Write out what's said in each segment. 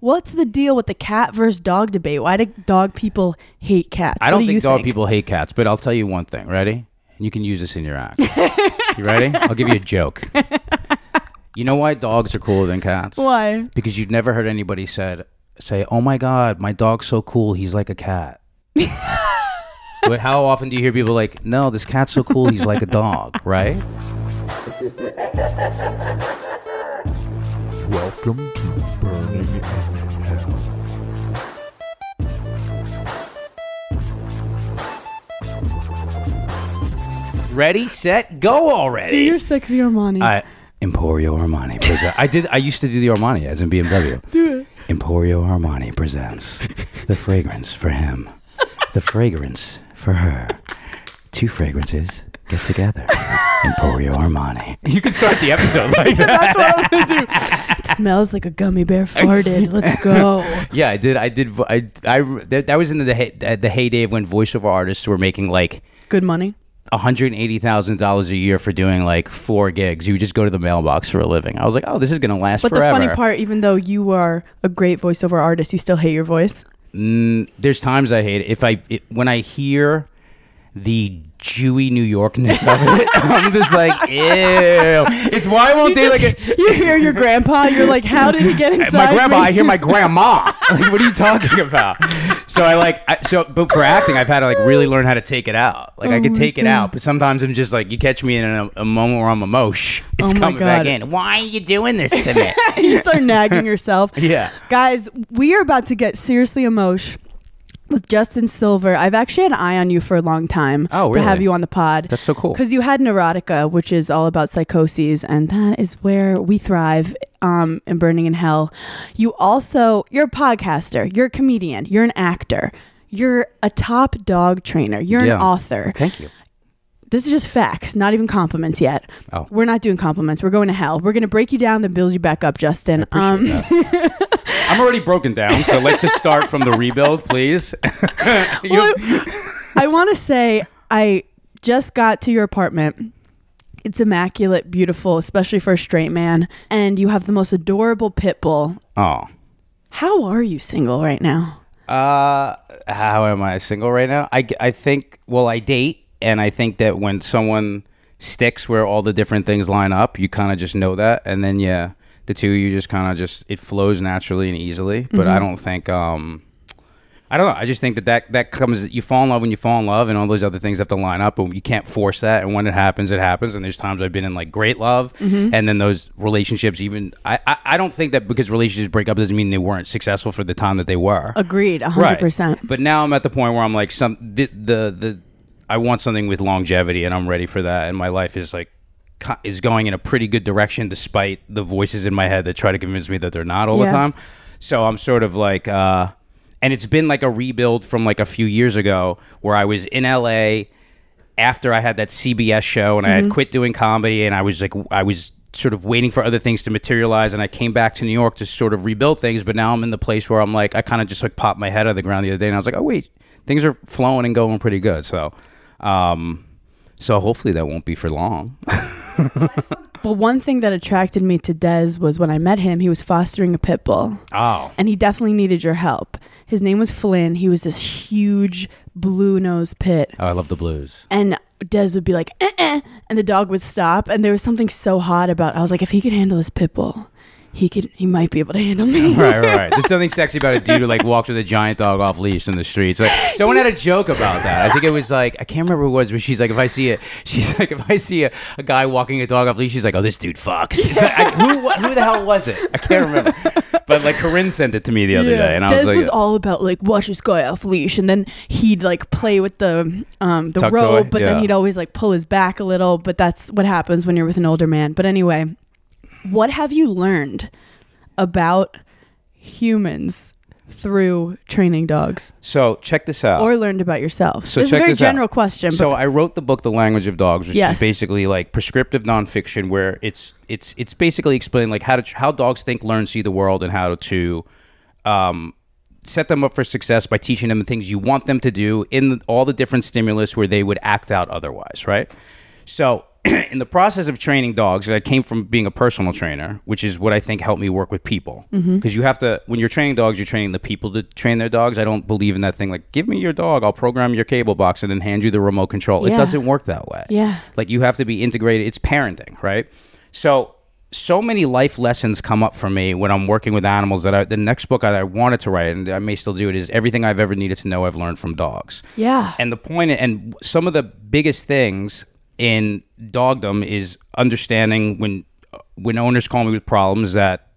What's the deal with the cat versus dog debate? Why do dog people hate cats? I don't do think you dog people hate cats, but I'll tell you one thing. Ready? And you can use this in your act. you ready? I'll give you a joke. You know why dogs are cooler than cats? Why? Because you've never heard anybody said say, "Oh my god, my dog's so cool. He's like a cat." but how often do you hear people like, "No, this cat's so cool. He's like a dog," right? Welcome to Berning Ready, set, go already. Do your sexy Armani. I Emporio Armani present. I did. I used to do the Armani as in BMW. do it. Emporio Armani presents the fragrance for him, the fragrance for her. Two fragrances get together. Emporio Armani. You can start the episode like that. That's what I'm gonna do. It smells like a gummy bear farted. Let's go. Yeah, I did. I did. I. I. That, that was in the hey- the heyday of when voiceover artists were making like Good money. $180,000 a year for doing like four gigs. You would just go to the mailbox for a living. I was like, oh, this is going to last But forever. the funny part, even though you are a great voiceover artist, you still hate your voice. Mm, there's times I hate it. If I it, when I hear the Jewy New Yorkness of it, I'm just like, ew. It's why I won't date like a. you hear your grandpa, you're like, how did he get inside My grandma, me? I hear my grandma. Like, what are you talking about? So I like, I, so but for acting, I've had to like really learn how to take it out. Like I Oh could my take it out, but sometimes I'm just like, you catch me in a, a moment where I'm a emosh. It's Oh coming back in. Why are you doing this to me? you start nagging yourself. Yeah. Guys, we are about to get seriously emotional with Justin Silver. I've actually had an eye on you for a long time Oh, really? to have you on the pod. That's so cool. Because you had Neurotica, which is all about psychoses, and that is where we thrive um, in Berning in Hell. You also, you're a podcaster, you're a comedian, you're an actor, you're a top dog trainer, you're Yeah. an author. Thank you. This is just facts, not even compliments yet. Oh. We're not doing compliments. We're going to hell. We're going to break you down, then build you back up, Justin. Um, Appreciate that. I'm already broken down, so let's just start from the rebuild, please. You- Well, I want to say I just got to your apartment. It's immaculate, beautiful, especially for a straight man. And you have the most adorable pit bull. oh. How are you single right now? Uh, how am I single right now? I, I think, well, I date, and I think that when someone sticks where all the different things line up, you kind of just know that. And then, yeah, the two, you just kind of just, it flows naturally and easily. But I don't think, um, I don't know. I just think that, that that comes. You fall in love when you fall in love, and all those other things have to line up. But you can't force that. And when it happens, it happens. And there's times I've been in like great love, and then those relationships. Even I, I, I don't think that because relationships break up doesn't mean they weren't successful for the time that they were. Agreed, 100%. Right. But now I'm at the point where I'm like some the the, the I want something with longevity, and I'm ready for that. And my life is like is going in a pretty good direction, despite the voices in my head that try to convince me that they're not all Yeah. the time. So I'm sort of like, uh, and it's been like a rebuild from like a few years ago where I was in LA after I had that CBS show and I Mm-hmm. had quit doing comedy and I was like I was sort of waiting for other things to materialize and I came back to New York to sort of rebuild things but now I'm in the place where I'm like I kind of just like popped my head out of the ground the other day and I was like oh wait things are flowing and going pretty good so um so hopefully that won't be for long But one thing that attracted me to Des was when I met him, he was fostering a pit bull. oh And he definitely needed your help. His name was Flynn. He was this huge blue nose pit. oh I love the blues and Des would be like, eh, eh, and the dog would stop. And there was something so hot about. I was like, if he could handle this pit bull, he could. He might be able to handle me. right, right. There's something sexy about a dude who like walks with a giant dog off leash in the streets. Like someone had a joke about that. I think it was like I can't remember who it was, but she's like, if I see it, she's like, if I see a, a guy walking a dog off leash, she's like, oh, this dude fucks. It's like, I, who, who the hell was it? I can't remember. But like Corinne sent it to me the other day, and I was like, was all about like watch this guy off leash, and then he'd like play with the um the Tuck rope, toy? but then he'd always like pull his back a little. But that's what happens when you're with an older man. But anyway, what have you learned about humans through training dogs, so check this out. or learned about yourself? So is a very this out. general question. So I wrote the book, The Language of Dogs, which Yes. is basically like prescriptive nonfiction, where it's it's it's basically explaining like how to how dogs think, learn, see the world, and how to um, set them up for success by teaching them the things you want them to do in the, all the different stimulus where they would act out otherwise, right? So in the process of training dogs, I came from being a personal trainer, which is what I think helped me work with people. Because Mm-hmm. you have to, when you're training dogs, you're training the people to train their dogs. I don't believe in that thing like, give me your dog, I'll program your cable box and then hand you the remote control. It doesn't work that way. Yeah. Like you have to be integrated. It's parenting, right? So, so many life lessons come up for me when I'm working with animals that I, the next book I, I wanted to write, and I may still do it, is everything I've ever needed to know I've learned from dogs. Yeah. And the point, and some of the biggest things in dogdom is understanding when when owners call me with problems that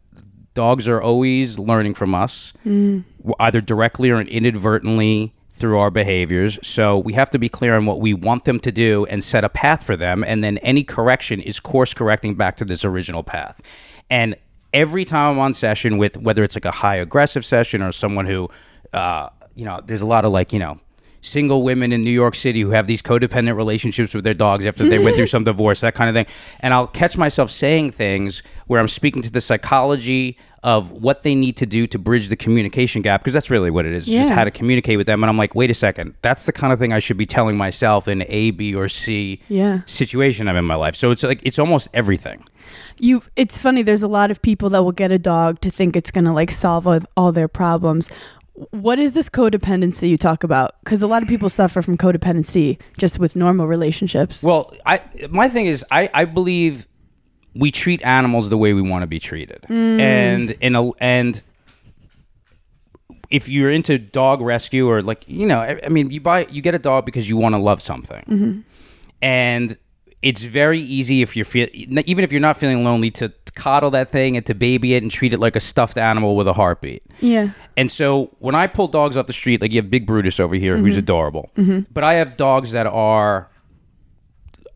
dogs are always learning from us, w- either directly or inadvertently through our behaviors. So we have to be clear on what we want them to do and set a path for them, and then any correction is course correcting back to this original path. And every time I'm on session with whether it's like a high aggressive session or someone who, uh, you know, there's a lot of like you know single women in New York City who have these codependent relationships with their dogs after they went through some divorce, that kind of thing. And I'll catch myself saying things where I'm speaking to the psychology of what they need to do to bridge the communication gap because that's really what it is, just how to communicate with them. And I'm like, wait a second, that's the kind of thing I should be telling myself in A, B, or C Yeah. situation I'm in my life. So it's like it's almost everything. you it's funny there's a lot of people that will get a dog to think it's going to like solve all, all their problems what is this codependency you talk about? Because a lot of people suffer from codependency just with normal relationships. Well, I my thing is I I believe we treat animals the way we want to be treated, mm. and in a and if you're into dog rescue or like you know I, I mean you buy you get a dog because you want to love something, mm-hmm. and it's very easy if you're feel even if you're not feeling lonely to coddle that thing and to baby it and treat it like a stuffed animal with a heartbeat. yeah. And so when I pull dogs off the street, like you have Big Brutus over here, who's mm-hmm. adorable, mm-hmm. but I have dogs that are,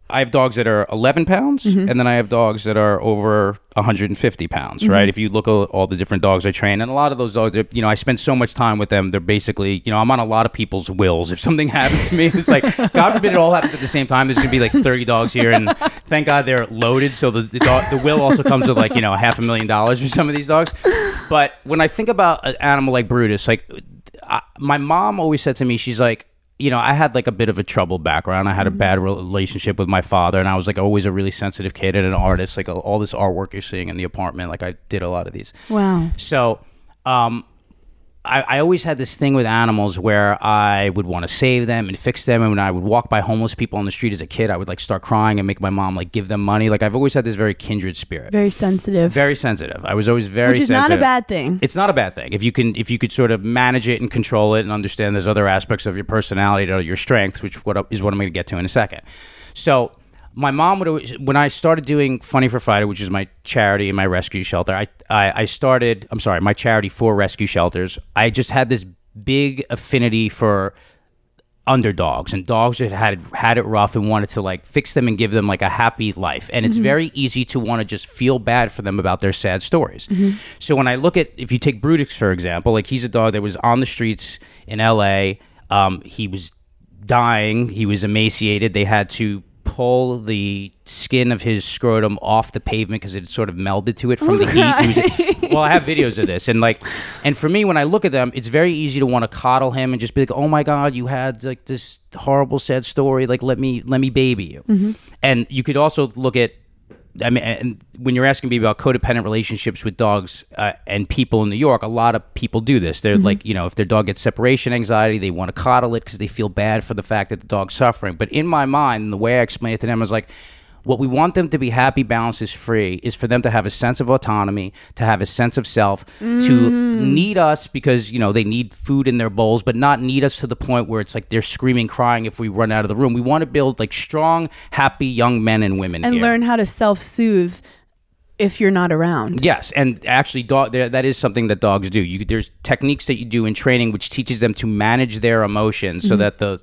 I have dogs that are 11 pounds, mm-hmm. and then I have dogs that are over 150 pounds, mm-hmm. right? If you look at all the different dogs I train, and a lot of those dogs, you know, I spend so much time with them. They're basically, you know, I'm on a lot of people's wills. If something happens to me, it's like, God forbid it all happens at the same time. There's gonna be like 30 dogs here, and thank God they're loaded. So the the, dog, the will also comes with like you know a half a million dollars for some of these dogs. But when I think about an animal like Brutus, like I, my mom always said to me, she's like, you know, I had like a bit of a troubled background. I had a bad relationship with my father, and I was like always a really sensitive kid and an artist. Like all this artwork you're seeing in the apartment, like I did a lot of these. wow So, um, I, I always had this thing with animals where I would want to save them and fix them. And when I would walk by homeless people on the street as a kid, I would like start crying and make my mom like give them money. Like I've always had this very kindred spirit, very sensitive very sensitive. I was always very which is sensitive. not a bad thing It's not a bad thing if you can if you could sort of manage it and control it and understand there's other aspects of your personality that are your strengths, which what is what I'm going to get to in a second. So my mom would always, when I started doing Funny for Fido, which is my charity and my rescue shelter. I, I I started. I'm sorry, my charity for rescue shelters. I just had this big affinity for underdogs and dogs that had had it rough and wanted to like fix them and give them like a happy life and it's very easy to want to just feel bad for them about their sad stories so when i look at if you take brutus for example like he's a dog that was on the streets in la um, he was dying he was emaciated they had to pull the skin of his scrotum off the pavement because it sort of melded to it from the oh heat. He was- well i have videos of this and like and for me when i look at them it's very easy to want to coddle him and just be like oh my god you had like this horrible sad story. Like let me let me baby you. Mm-hmm. And you could also look at I mean, and when you're asking me about codependent relationships with dogs uh, and people in New York, a lot of people do this. They're like, you know, if their dog gets separation anxiety, they want to coddle it because they feel bad for the fact that the dog's suffering. But in my mind, the way I explain it to them is like, what we want them to be happy, balanced, is free, is for them to have a sense of autonomy, to have a sense of self, to mm. need us because, you know, they need food in their bowls, but not need us to the point where it's like they're screaming, crying if we run out of the room. We want to build like strong, happy young men and women and here. learn how to self-soothe if you're not around Yes, and actually, dog that is something that dogs do. You, there's techniques that you do in training which teaches them to manage their emotions so mm-hmm. that the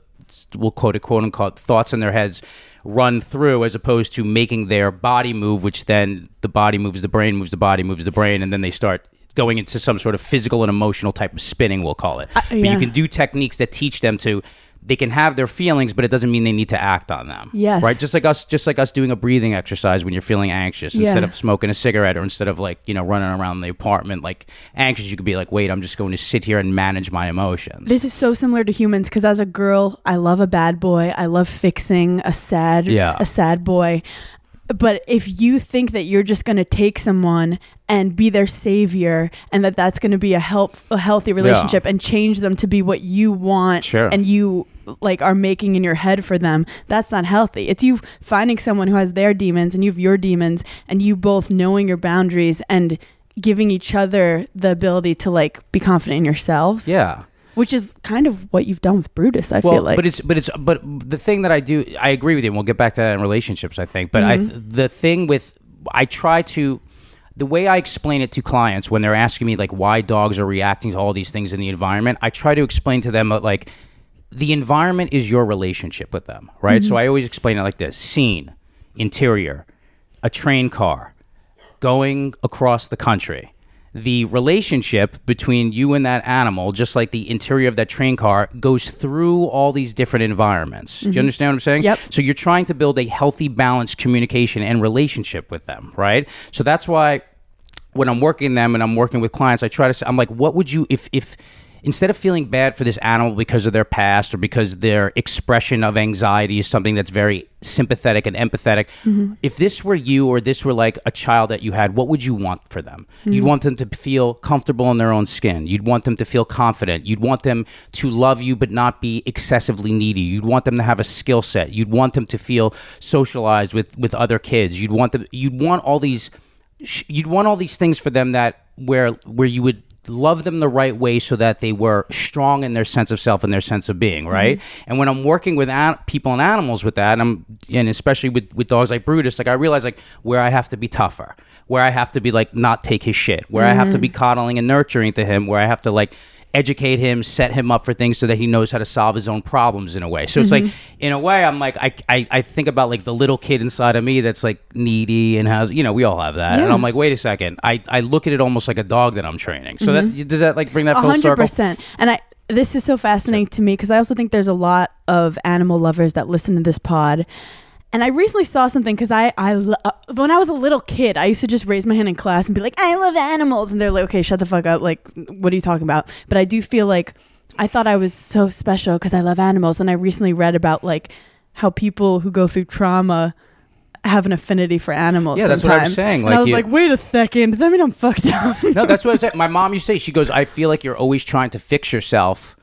we'll quote it quote unquote thoughts in their heads run through as opposed to making their body move, which then the body moves the brain, moves the body, moves the brain, and then they start going into some sort of physical and emotional type of spinning, we'll call it. Uh, but yeah. you can do techniques that teach them to they can have their feelings, but it doesn't mean they need to act on them. Yes. Right. Just like us, just like us doing a breathing exercise when you're feeling anxious, instead of smoking a cigarette or instead of like you know running around the apartment like anxious, you could be like, wait, I'm just going to sit here and manage my emotions. This is so similar to humans because as a girl, I love a bad boy. I love fixing a sad, Yeah. a sad boy. But if you think that you're just going to take someone and be their savior, and that that's going to be a help, a healthy relationship, and change them to be what you want, Sure. and you like are making in your head for them, that's not healthy. It's you finding someone who has their demons and you have your demons, and you both knowing your boundaries and giving each other the ability to like be confident in yourselves yeah. Which is kind of what you've done with Brutus. I well, feel like, but it's but it's but the thing that I do, I agree with you. and We'll get back to that in relationships, I think. But I Mm-hmm. the thing with I try to the way I explain it to clients when they're asking me like why dogs are reacting to all these things in the environment, I try to explain to them that like the environment is your relationship with them, right? Mm-hmm. So I always explain it like this: scene, interior, a train car, going across the country. The relationship between you and that animal, just like the interior of that train car, goes through all these different environments. Do you mm-hmm. understand what I'm saying? Yep. So you're trying to build a healthy, balanced communication and relationship with them, right? So that's why when I'm working them and I'm working with clients, I try to say, I'm like, what would you, if, if, instead of feeling bad for this animal because of their past or because their expression of anxiety is something that's very sympathetic and empathetic, mm-hmm. if this were you or this were like a child that you had, what would you want for them? You'd mm-hmm. want them to feel comfortable in their own skin. You'd want them to feel confident. You'd want them to love you but not be excessively needy. You'd want them to have a skill set. You'd want them to feel socialized with with other kids. You'd want them you'd want all these you'd want all these things for them that where where you would love them the right way so that they were strong in their sense of self and their sense of being right? Mm-hmm. And when i'm working with an- people and animals with that and i'm and especially with with dogs like brutus like i realize like where i have to be tougher where i have to be like not take his shit where i have to be mm-hmm. coddling and nurturing to him where i have to like educate him, set him up for things so that he knows how to solve his own problems in a way. So it's like, mm-hmm. in a way, I'm like, I, I, I think about like the little kid inside of me that's like needy and has, you know, we all have that. And I'm like, wait a second. I, I look at it almost like a dog that I'm training. So that, mm-hmm. does that like bring that full hundred circle? percent. And I, this is so fascinating to me because I also think there's a lot of animal lovers that listen to this pod. And I recently saw something because I, I, lo- uh, when I was a little kid, I used to just raise my hand in class and be like, I love animals. And they're like, okay, shut the fuck up. Like, what are you talking about? But I do feel like I thought I was so special because I love animals. And I recently read about like how people who go through trauma have an affinity for animals. Yeah, that's what I was saying, And like I was you- like, wait a second. Does that mean I'm fucked up? no, that's what I said. My mom used to say, she goes, I feel like you're always trying to fix yourself.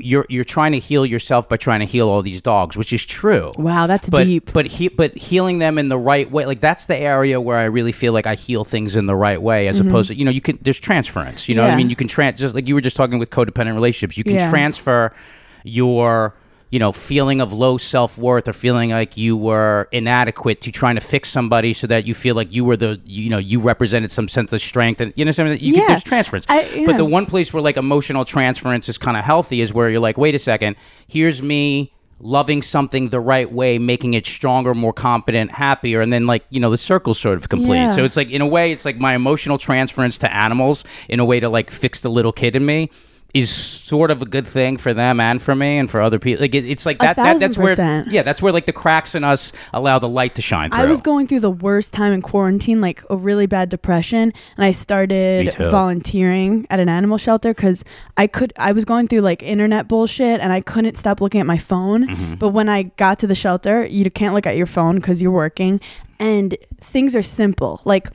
You're, you're trying to heal yourself by trying to heal all these dogs, which is true. wow, that's but deep. but he but healing them in the right way like that's the area where I really feel like I heal things in the right way as opposed to you know you can there's transference you know what I Mm-hmm. Mean you can trans just like you were just talking with codependent relationships you can Yeah. transfer your you know feeling of low self-worth or feeling like you were inadequate to trying to fix somebody so that you feel like you were the you know you represented some sense of strength and you know something you Yeah. can, there's transference I- but the one place where like emotional transference is kind of healthy is where you're like, wait a second, here's me loving something the right way, making it stronger, more competent, happier, and then like you know the circle sort of complete. Yeah. So it's like in a way, it's like my emotional transference to animals in a way to like fix the little kid in me. Is sort of a good thing for them and for me and for other people. Like it, it's like that, that. That's where, percent. yeah, that's where like the cracks in us allow the light to shine through. I was going through the worst time in quarantine, like a really bad depression, and I started volunteering at an animal shelter because I could. I was going through like internet bullshit, and I couldn't stop looking at my phone. Mm-hmm. But when I got to the shelter, you can't look at your phone because you're working, and things are simple. Like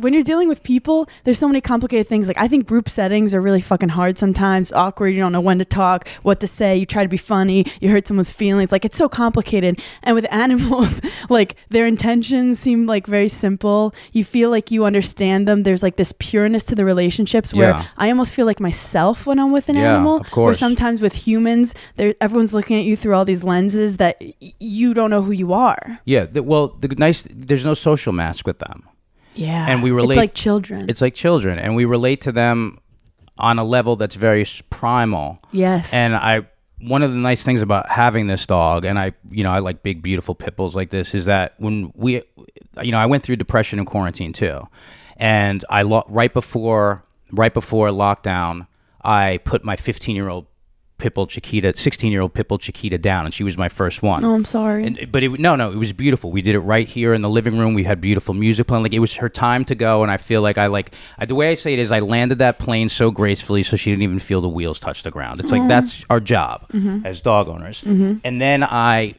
when you're dealing with people, there's so many complicated things. Like I think group settings are really fucking hard sometimes. Awkward. You don't know when to talk, what to say. You try to be funny. You hurt someone's feelings. Like it's so complicated. And with animals, like their intentions seem like very simple. You feel like you understand them. There's like this pureness to the relationships where Yeah. I almost feel like myself when I'm with an Yeah, animal. of Where course. sometimes with humans, there everyone's looking at you through all these lenses that y- you don't know who you are. yeah. The, well, the nice. There's no social mask with them. Yeah. And we relate. It's like children. It's like children, and we relate to them on a level that's very primal. yes. And I, one of the nice things about having this dog, and I, you know, I like big, beautiful pit bulls like this, is that when we, you know, I went through depression and quarantine too, and I lo- right before, right before lockdown, I put my 15 year old pitbull Chiquita, 16 year old pitbull Chiquita down, and she was my first one. Oh, I'm sorry. And, but it, no, no, it was beautiful. We did it right here in the living room. We had beautiful music playing. Like it was her time to go, and I feel like I like I, the way I say it is I landed that plane so gracefully, so she didn't even feel the wheels touch the ground. It's like that's our job mm-hmm. as dog owners. Mm-hmm. And then I.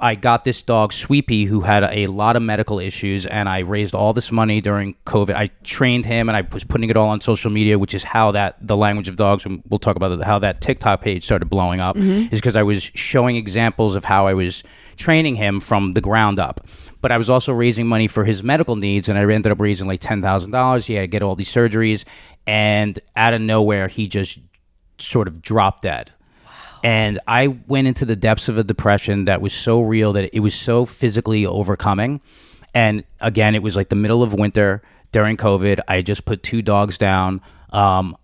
I got this dog Sweepy who had a lot of medical issues and I raised all this money during COVID. I trained him and I was putting it all on social media, which is how that the language of dogs and we'll talk about it, how that TikTok page started blowing up mm-hmm. is because I was showing examples of how I was training him from the ground up. But I was also raising money for his medical needs and I ended up raising like $10,000. He had to get all these surgeries and out of nowhere he just sort of dropped dead. And I went into the depths of a depression that was so real that it was so physically overcoming. And again, it was like the middle of winter during COVID. I just put two dogs down. Um,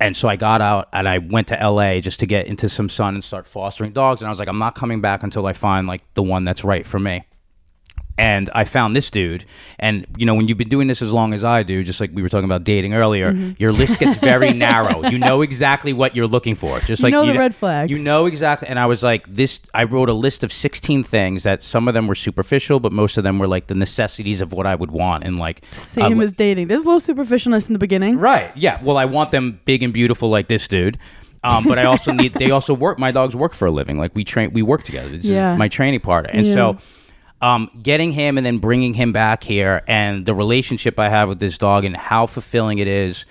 and so I got out and I went to LA just to get into some sun and start fostering dogs. And I was like, I'm not coming back until I find like the one that's right for me and I found this dude. And you know, when you've been doing this as long as I do, just like we were talking about dating earlier, Mm-hmm. your list gets very narrow. You know exactly what you're looking for. Just like You like know the red flags. You know exactly. And I was like, this. I wrote a list of 16 things that some of them were superficial, but most of them were like the necessities of what I would want. And like Same uh, as dating. There's a little superficialness in the beginning. Right. Yeah. Well, I want them big and beautiful like this dude. Um, but I also need. They also work. My dogs work for a living. Like we train. We work together. This Yeah. is my training partner. And Yeah. so, um, getting him and then bringing him back here, and the relationship I have with this dog, and how fulfilling it is,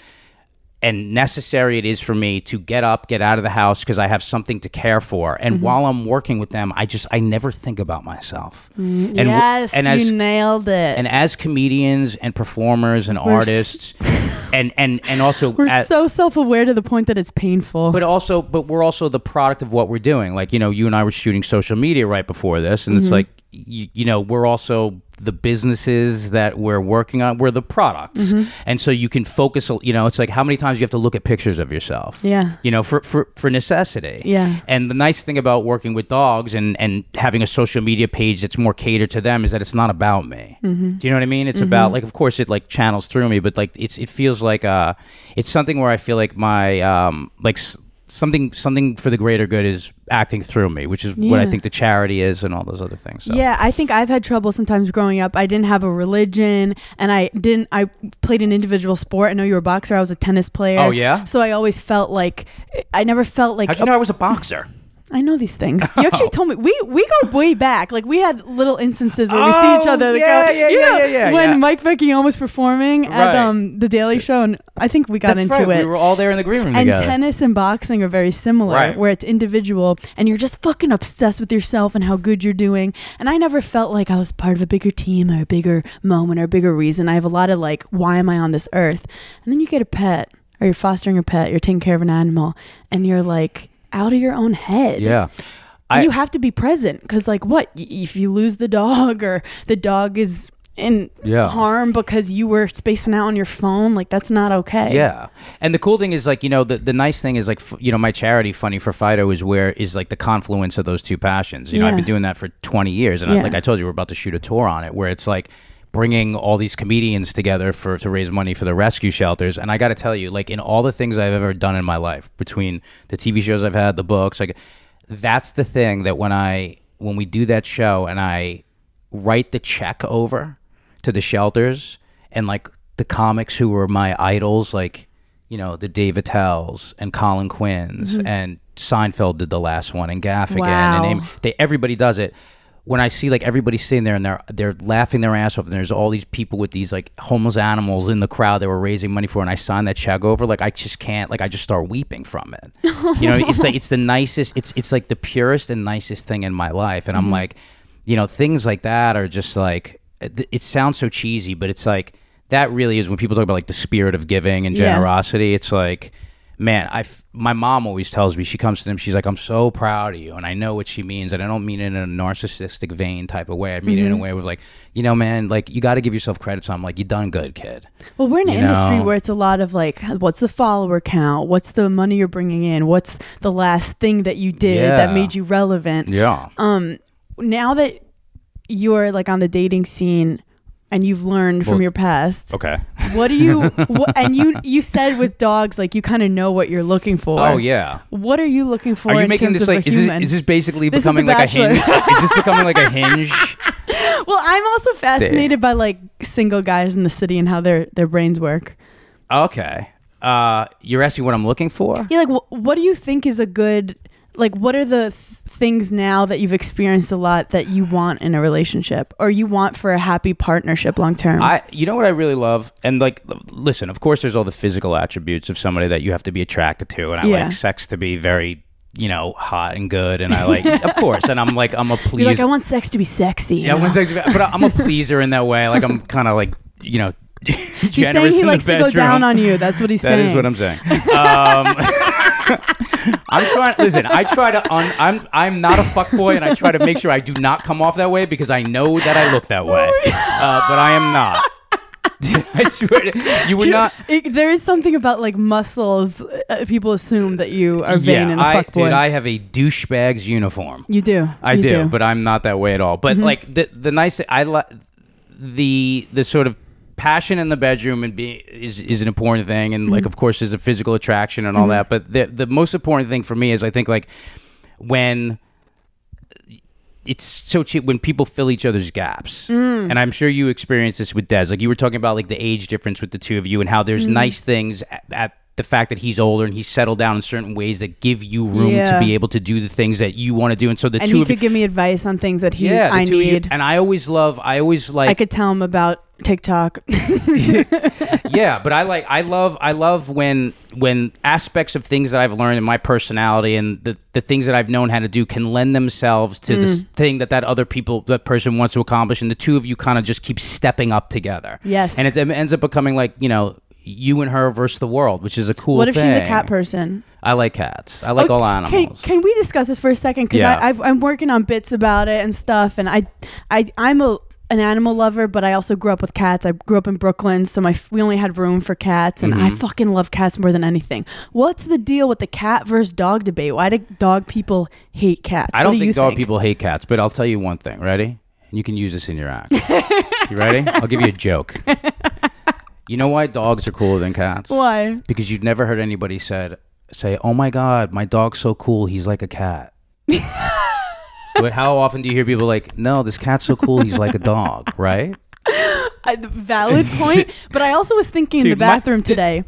and necessary it is for me to get up, get out of the house because I have something to care for. And Mm-hmm. while I'm working with them, I just I never think about myself. and w- yes, and you nailed it. and as comedians and performers and We're s- artists, and and and also We're as- so self-aware to the point that it's painful. but also but we're also the product of what we're doing like you know you and i were shooting social media right before this and Mm-hmm. it's like you, you know we're also the businesses that we're working on we're the products Mm-hmm. and so you can focus you know it's like how many times you have to look at pictures of yourself Yeah. you know for for, for necessity Yeah. and the nice thing about working with dogs and and having a social media page that's more catered to them is that it's not about me Mm-hmm. do you know what i mean it's about like of course it like channels through me but like it's it feels like uh it's something where i feel like my um like something something for the greater good is acting through me which is what i think the charity is and all those other things so. Yeah, I think I've had trouble sometimes growing up. I didn't have a religion and I didn't I played an individual sport. I know you were a boxer, I was a tennis player. Oh, yeah? So I always felt like I never felt like how'd you know i was a boxer I know these things. You actually told me we we go way back. Like we had little instances where we see each Oh, other. like, yeah, uh, yeah, you yeah, know, yeah, yeah, When yeah. Mike Vecchione was performing at Right. um the Daily Show, and I think we got that's into right it. we were all there in the green room and together tennis and boxing are very similar, Right. where it's individual and you're just fucking obsessed with yourself and how good you're doing. And I never felt like I was part of a bigger team or a bigger moment or a bigger reason. I have a lot of like, why am I on this earth? And then you get a pet or you're fostering a pet, you're taking care of an animal, and you're like out of your own head. yeah I- you have to be present because, like, what if you lose the dog or the dog is in Yeah. harm because you were spacing out on your phone? Like, that's not okay. Yeah, and the cool thing is like you know the the nice thing is like f- you know my charity Funny for Fido is where is like the confluence of those two passions. You know I've been doing that for twenty years, and I, like I told you, we're about to shoot a tour on it where it's like bringing all these comedians together for to raise money for the rescue shelters. And I got to tell you, like in all the things I've ever done in my life, between the TV shows I've had, the books, like that's the thing that when I when we do that show and I write the check over to the shelters and like the comics who were my idols, like you know the Dave Attell's and Colin Quinn's mm-hmm. and Seinfeld did the last one and Gaffigan Wow. and they everybody does it. When I see like everybody sitting there and they're they're laughing their ass off and there's all these people with these like homeless animals in the crowd that were raising money for and I sign that check over like I just can't like I just start weeping from it. you know, it's like it's the nicest it's it's like the purest and nicest thing in my life and I'm mm-hmm. like you know things like that are just like it, it sounds so cheesy but it's like that really is when people talk about like the spirit of giving and Yeah. generosity it's like man i f- my mom always tells me she comes to them she's like i'm so proud of you and i know what she means and i don't mean it in a narcissistic vein type of way i mean it in Mm-hmm. a way with like you know man like you got to give yourself credit so i'm like you done good kid Well, we're in an You industry know? where it's a lot of like, what's the follower count? What's the money you're bringing in? What's the last thing that you did that made you relevant? yeah Um, now that you're like on the dating scene, and you've learned from your past. Okay. What do you and you you said with dogs like you kind of know what you're looking for. Oh yeah. What are you looking for Are you in making this like is this, is this basically This becoming like a hinge? Is this becoming like a hinge? well, I'm also fascinated by like single guys in the city and how their their brains work. Okay. Uh, you're asking what I'm looking for? Yeah, like wh- what do you think is a good like what are the th- things now that you've experienced a lot that you want in a relationship or you want for a happy partnership long term? I, you know what I really love, and like, listen. Of course, there's all the physical attributes of somebody that you have to be attracted to, and I Yeah. like sex to be very, you know, hot and good, and I like, of course, and I'm like, I'm a pleaser. You're like I want sex to be sexy. yeah, I want sex, but I'm a pleaser in that way. Like, I'm kind of like, you know, He's saying he likes to go down on you. That's what he's That saying. That is what I'm saying. Um, I'm trying. Listen, I try to. Un, I'm. I'm not a fuckboy, and I try to make sure I do not come off that way because I know that I look that way, uh, but I am not. I swear, to, you would not. it- there is something about like muscles. Uh, people assume that you are vain yeah, and a I, fuckboy. dude, I have a douchebag's uniform. you do. I You do, but I'm not that way at all. But like the the nice, I like the the sort of passion in the bedroom and being is is an important thing, and like mm-hmm. of course there's a physical attraction and all mm-hmm. that. But the the most important thing for me is I think like when it's so cheap when people fill each other's gaps. Mm. And I'm sure you experience this with Des. Like you were talking about like the age difference with the two of you and how there's mm. nice things at, at the fact that he's older and he's settled down in certain ways that give you room Yeah. to be able to do the things that you want to do. And so the and two he of you could give me advice on things that he yeah, I two you- need. and I always love I always like I could tell him about TikTok. yeah, but I like I love I love when when aspects of things that I've learned in my personality and the, the things that I've known how to do can lend themselves to this Mm. thing that that other people that person wants to accomplish, and the two of you kind of just keep stepping up together. Yes. and it, it ends up becoming like you know you and her versus the world, which is a cool. what if she's a cat person? I like cats. I like Oh, all Can, animals. can we discuss this for a second? Because Yeah. I I'm working on bits about it and stuff, and I, I I'm a an animal lover, but I also grew up with cats. I grew up in Brooklyn, so my we only had room for cats, and I Mhm. fucking love cats more than anything. What's the deal with the cat versus dog debate? Why do dog people hate cats? I What don't do think dog think? people hate cats, but I'll tell you one thing. Ready? You can use this in your act. you ready? I'll give you a joke. You know why dogs are cooler than cats? Why? Because you've never heard anybody said say, "Oh my god, my dog's so cool. He's like a cat." but how often do you hear people like, "No, this cat's so cool. He's like a dog," right? I, valid point. But I also was thinking in the Dude, my- bathroom today.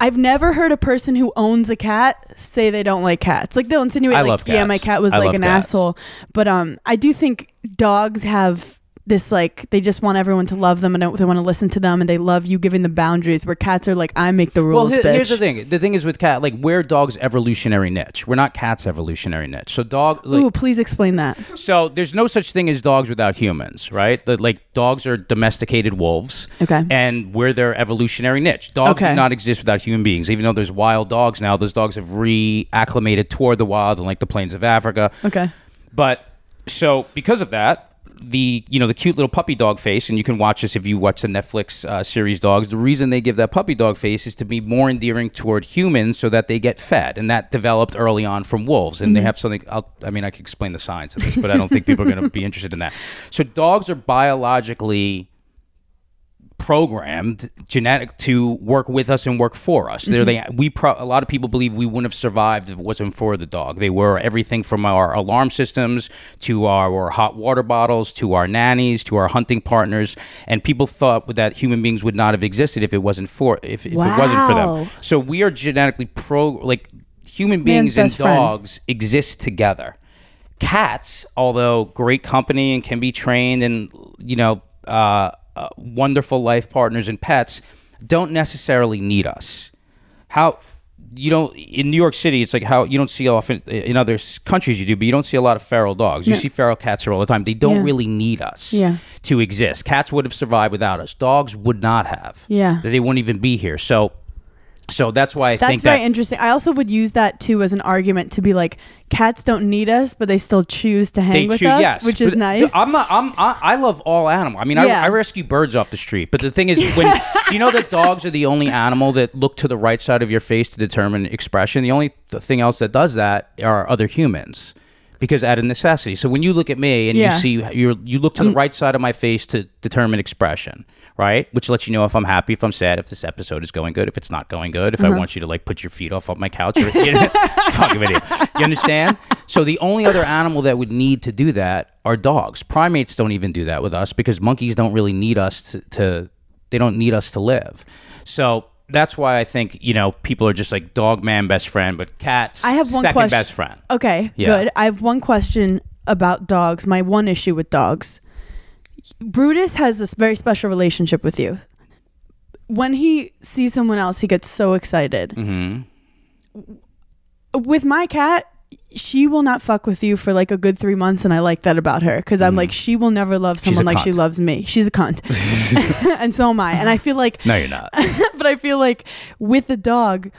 I've never heard a person who owns a cat say they don't like cats. Like they'll insinuate, I like, love yeah, my cat was I like an cats. asshole. But um, I do think dogs have this like they just want everyone to love them and they want to listen to them and they love you giving the boundaries. Where cats are like, I make the Well, rules, bitch. here's the thing. The thing is with cat, like we're dogs' evolutionary niche. We're not cats' evolutionary niche. So dog, like, Ooh, please explain that. So there's no such thing as dogs without humans, right? The, like dogs are domesticated wolves. Okay. And we're their evolutionary niche. Dogs Okay. do not exist without human beings. Even though there's wild dogs now, those dogs have reacclimated toward the wild and like the plains of Africa. Okay. But so because of that, the you know the cute little puppy dog face, and you can watch this if you watch the Netflix uh, series Dogs. The reason they give that puppy dog face is to be more endearing toward humans, so that they get fed, and that developed early on from wolves. And they have something. I'll, I mean, I could explain the science of this, but I don't think people are going to be interested in that. So dogs are biologically programmed genetic to work with us and work for us. They're they we pro- a lot of people believe we wouldn't have survived if it wasn't for the dog. They were everything from our alarm systems to our hot water bottles to our nannies to our hunting partners and people thought that human beings would not have existed if it wasn't for if, if it wasn't for them. So we are genetically pro like human beings and best friend. dogs exist together cats, although great company and can be trained and you know uh, uh, wonderful life partners and pets, don't necessarily need us. How you don't in New York City, it's like how you don't see often in other countries you do, but you don't see a lot of feral dogs. You Yeah. see feral cats here all the time. They don't Yeah. really need us Yeah. to exist. Cats would have survived without us. Dogs would not have. Yeah. they wouldn't even be here. So, so that's why I think That's think very that interesting. I also would use that too as an argument to be like, cats don't need us, but they still choose to hang with choose- us, yes, which is nice. I'm not. I'm. I, I love all animals. I mean, Yeah. I, I rescue birds off the street. But the thing is, when do you know that dogs are the only animal that look to the right side of your face to determine expression? The only th- thing else that does that are other humans. because out of necessity. So when you look at me and Yeah. you see you you look to the mm. right side of my face to determine expression, right? Which lets you know if I'm happy, if I'm sad, if this episode is going good, if it's not going good, if I mm-hmm. want you to like put your feet off of my couch or you know, fucking video. You understand? So the only other animal that would need to do that are dogs. Primates don't even do that with us because monkeys don't really need us to, to they don't need us to live. So that's why I think you know people are just like dog man best friend, but cats I have one second question. best friend. Okay, Yeah. good. I have one question about dogs. My one issue with dogs. Brutus has this very special relationship with you. When he sees someone else, he gets so excited. hmm With my cat, she will not fuck with you for like a good three months, and I like that about her because I'm like, she will never love Mm-hmm. Someone like she loves me. She's a cunt, and so am I. And I feel like No, you're not. but I feel like with the dog,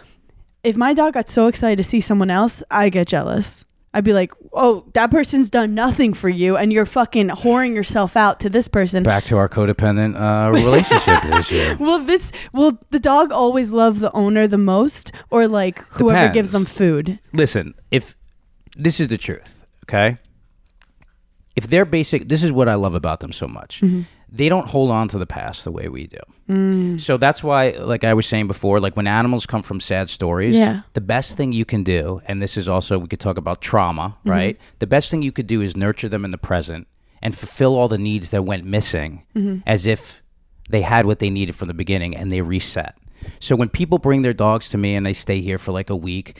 if my dog got so excited to see someone else, I get jealous. I'd be like, "Oh, that person's done nothing for you, and you're fucking whoring yourself out to this person." Back to our codependent uh, relationship issue. Will this will the dog always love the owner the most, or like whoever gives them food? Listen, if this is the truth, okay? If they're basic, this is what I love about them so much. They don't hold on to the past the way we do. Mm. So that's why, like I was saying before, like when animals come from sad stories, Yeah. the best thing you can do, and this is also, we could talk about trauma, Mm-hmm. right? The best thing you could do is nurture them in the present and fulfill all the needs that went missing Mm-hmm. as if they had what they needed from the beginning and they reset. So when people bring their dogs to me and they stay here for like a week,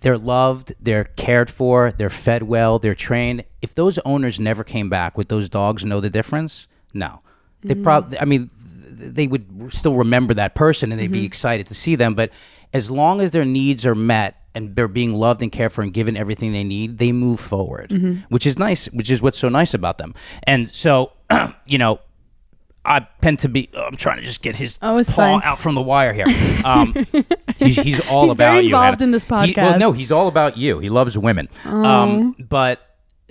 they're loved, they're cared for, they're fed well, they're trained. If those owners never came back, would those dogs know the difference? No. They probably, I mean, they would still remember that person and they'd be excited to see them. But as long as their needs are met and they're being loved and cared for and given everything they need, they move forward, which is nice, which is what's so nice about them. And so, you know, I tend to be. I'm trying to just get his Oh, paw fine. out from the wire here. Um, he's, he's all He's about very you. involved Hannah. in this He- well, no, he's all about you. He loves women. Um, but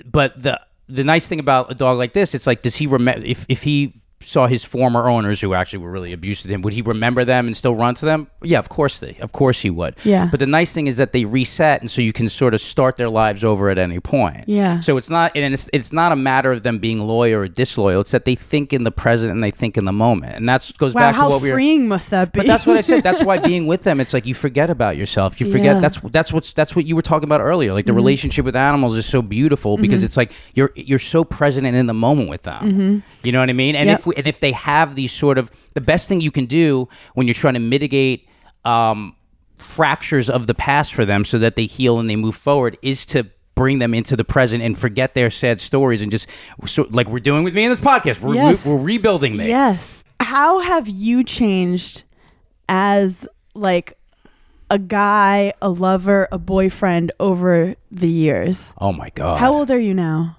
but the the nice thing about a dog like this, it's like, does he remember if if he saw his former owners who actually were really abusive to him, would he remember them and still run to them? Yeah, of course they, of course he would. Yeah. But the nice thing is that they reset, and so you can sort of start their lives over at any point. Yeah. So it's not, and it's it's not a matter of them being loyal or disloyal. It's that they think in the present and they think in the moment, and that's goes Wow, back to what we were. freeing must that be? But that's what I said. That's why being with them, it's like you forget about yourself. You forget Yeah. that's that's what's that's what you were talking about earlier. Like the mm-hmm. relationship with animals is so beautiful because mm-hmm. it's like you're you're so present and in the moment with them. Mm-hmm. You know what I mean? And Yep. if we, and if they have these sort of the best thing you can do when you're trying to mitigate um, fractures of the past for them so that they heal and they move forward is to bring them into the present and forget their sad stories and just so, like we're doing with me in this podcast. We're, Yes. we're rebuilding me. Yes. How have you changed as like a guy, a lover, a boyfriend over the years? Oh my god. How old are you now?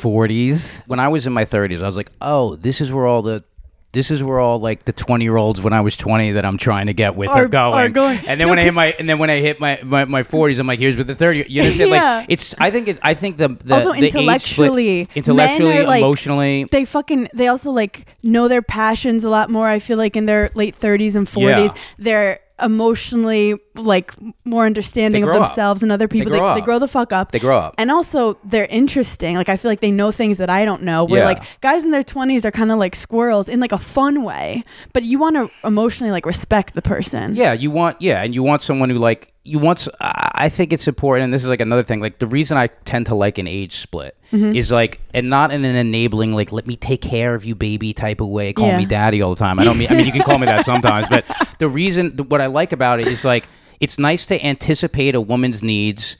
40s. When I was in my 30s, I was like, "Oh, this is where all the this is where all like the 20 year olds when I was 20 that I'm trying to get with Are- are, going. are going. And then No, when I hit my and then when I hit my, my, my 40s, I'm like, here's with the 30. You understand? Yeah. Like it's I think it's I think the, the Also the split- intellectually, intellectually, are, like- emotionally. They fucking they also like know their passions a lot more. I feel like in their late 30s and 40s, Yeah. they're emotionally like more understanding of grow up. themselves and other people. grow they up. grow the fuck up. They grow up. And also they're interesting. Like I feel like they know things that I don't know. Where Yeah. like guys in their 20s are kind of like squirrels in like a fun way, but you want to emotionally like respect the person. Yeah, you want yeah, and you want someone who like you once I think it's important, and this is like another thing. Like the reason I tend to like an age split Mm-hmm. is like, and not in an enabling like let me take care of you, baby type of way. Call Yeah. me daddy all the time. I don't mean. I mean, you can call me that sometimes, but the reason what I like about it is like it's nice to anticipate a woman's needs.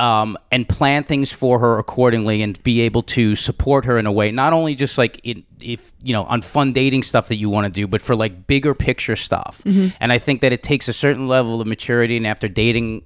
Um, and plan things for her accordingly, and be able to support her in a way, not only just like in, if you know on fun dating stuff that you want to do, but for like bigger picture stuff. And I think that it takes a certain level of maturity, and after dating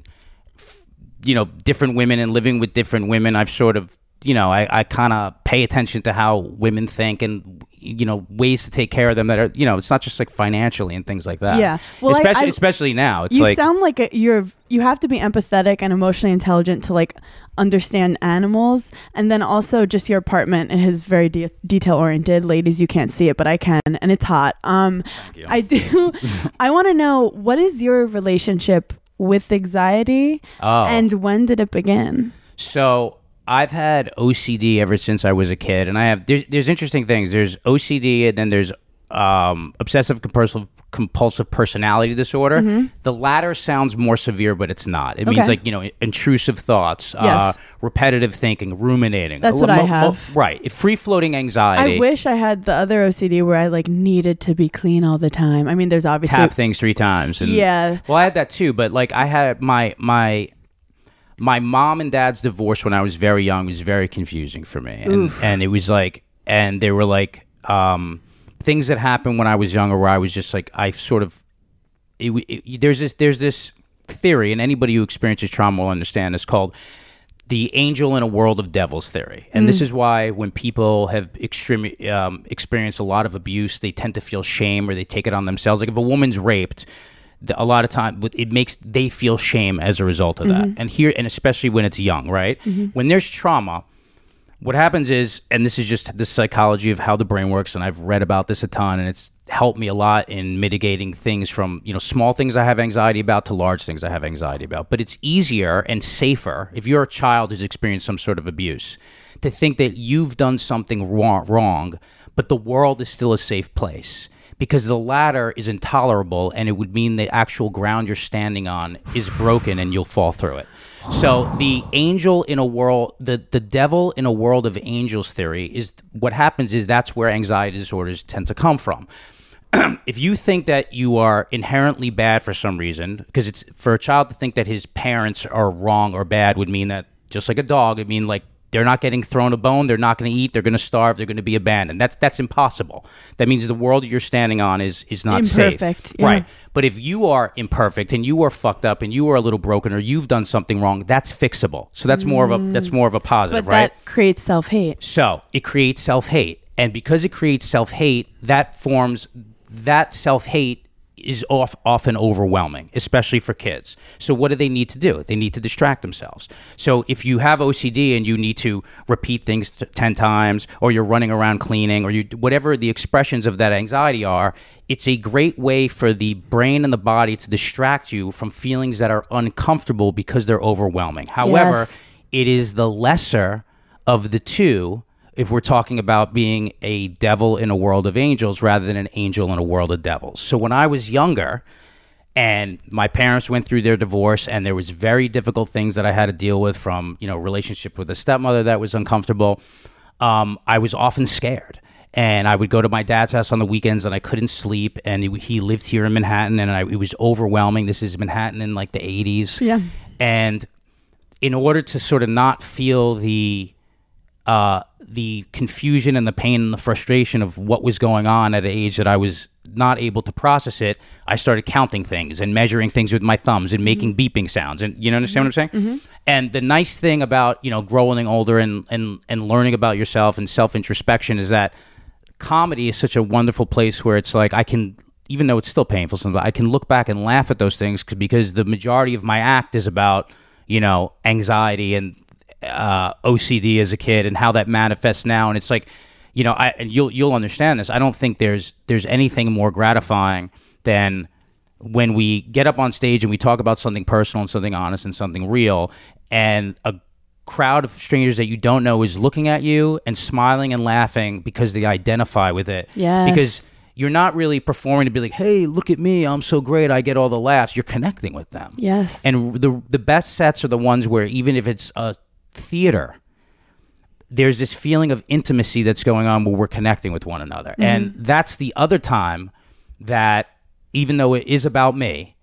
you know different women and living with different women i've sort of you know i, I kind of pay attention to how women think and you know ways to take care of them that are you know it's not just like financially and things like that. Yeah. Well, especially I- especially now it's you like sound like a, you're you have to be empathetic and emotionally intelligent to like understand animals and then also just your apartment it is very de- detail oriented ladies you can't see it but i can and it's hot. Um i do i want to know what is your relationship with anxiety oh. and when did it begin? So I've had OCD ever since I was a kid, and I have there's, there's interesting things. There's OCD, and then there's um, obsessive compulsive compulsive personality disorder. The latter sounds more severe, but it's not. It means like you know intrusive thoughts, uh, repetitive thinking, ruminating. That's what I have. right, free floating anxiety. I wish I had the other OCD where I like needed to be clean all the time. I mean, there's obviously tap things three times. And, Yeah. Well, I had that too, but like I had my my my mom and dad's divorce when I was very young was very confusing for me, and and it was like, and they were like um, things that happened when I was younger, where I was just like, I sort of, it, it, there's this there's this theory, and anybody who experiences trauma will understand. It's called the angel in a world of devils theory. And this is why when people have extreme, um, experienced a lot of abuse, they tend to feel shame or they take it on themselves. Like if a woman's raped, a lot of time it makes they feel shame as a result of that. Mm-hmm. And here, and especially when it's young, right? Mm-hmm. When there's trauma, what happens is, and this is just the psychology of how the brain works, and I've read about this a ton, and it's helped me a lot in mitigating things from you know small things I have anxiety about to large things I have anxiety about. But it's easier and safer if you're a child who's experienced some sort of abuse to think that you've done something wrong, wrong but the world is still a safe place. Because the latter is intolerable, and it would mean the actual ground you're standing on is broken, and you'll fall through it. So the angel in a world, the the devil in a world of angels theory is what happens is that's where anxiety disorders tend to come from. if you think that you are inherently bad for some reason, because it's for a child to think that his parents are wrong or bad would mean that just like a dog, it mean like they're not getting thrown a bone, they're not going to eat, they're going to starve, they're going to be abandoned. That's that's impossible. That means the world you're standing on is is not Imperfect, safe. yeah. Right. But if you are imperfect and you are fucked up and you are a little broken or you've done something wrong, that's fixable. So that's more of a that's more of a but positive, right? that creates self hate. So it creates self hate. And because it creates self hate, that forms that self hate is off, often overwhelming, especially for kids. So what do they need to do? They need to distract themselves. So if you have OCD and you need to repeat things t- 10 times or you're running around cleaning or you whatever the expressions of that anxiety are, it's a great way for the brain and the body to distract you from feelings that are uncomfortable because they're overwhelming. However, Yes. it is the lesser of the two if we're talking about being a devil in a world of angels rather than an angel in a world of devils. So when I was younger and my parents went through their divorce and there was very difficult things that I had to deal with from, you know, relationship with a stepmother that was uncomfortable, um, I was often scared. And I would go to my dad's house on the weekends and I couldn't sleep. And he, he lived here in Manhattan and I, it was overwhelming. This is Manhattan in like the 80s. Yeah. And in order to sort of not feel the uh, the confusion and the pain and the frustration of what was going on at an age that I was not able to process it, I started counting things and measuring things with my thumbs and making mm-hmm. beeping sounds. And you know, understand what I'm mm-hmm. saying? Mm-hmm. And the nice thing about you know growing older and and and learning about yourself and self introspection is that comedy is such a wonderful place where it's like I can. Even though it's still painful, sometimes I can look back and laugh at those things 'cause- because the majority of my act is about, you know, anxiety and uh, OCD as a kid and how that manifests now. And it's like, you know, I and you'll you'll understand this. I don't think there's there's anything more gratifying than when we get up on stage and we talk about something personal and something honest and something real, and a crowd of strangers that you don't know is looking at you and smiling and laughing because they identify with it. Yes. Because you're not really performing to be like, "Hey, look at me, I'm so great, I get all the laughs." You're connecting with them. Yes. And the the best sets are the ones where even if it's a theater, there's this feeling of intimacy that's going on where we're connecting with one another. Mm-hmm. And that's the other time that even though it is about me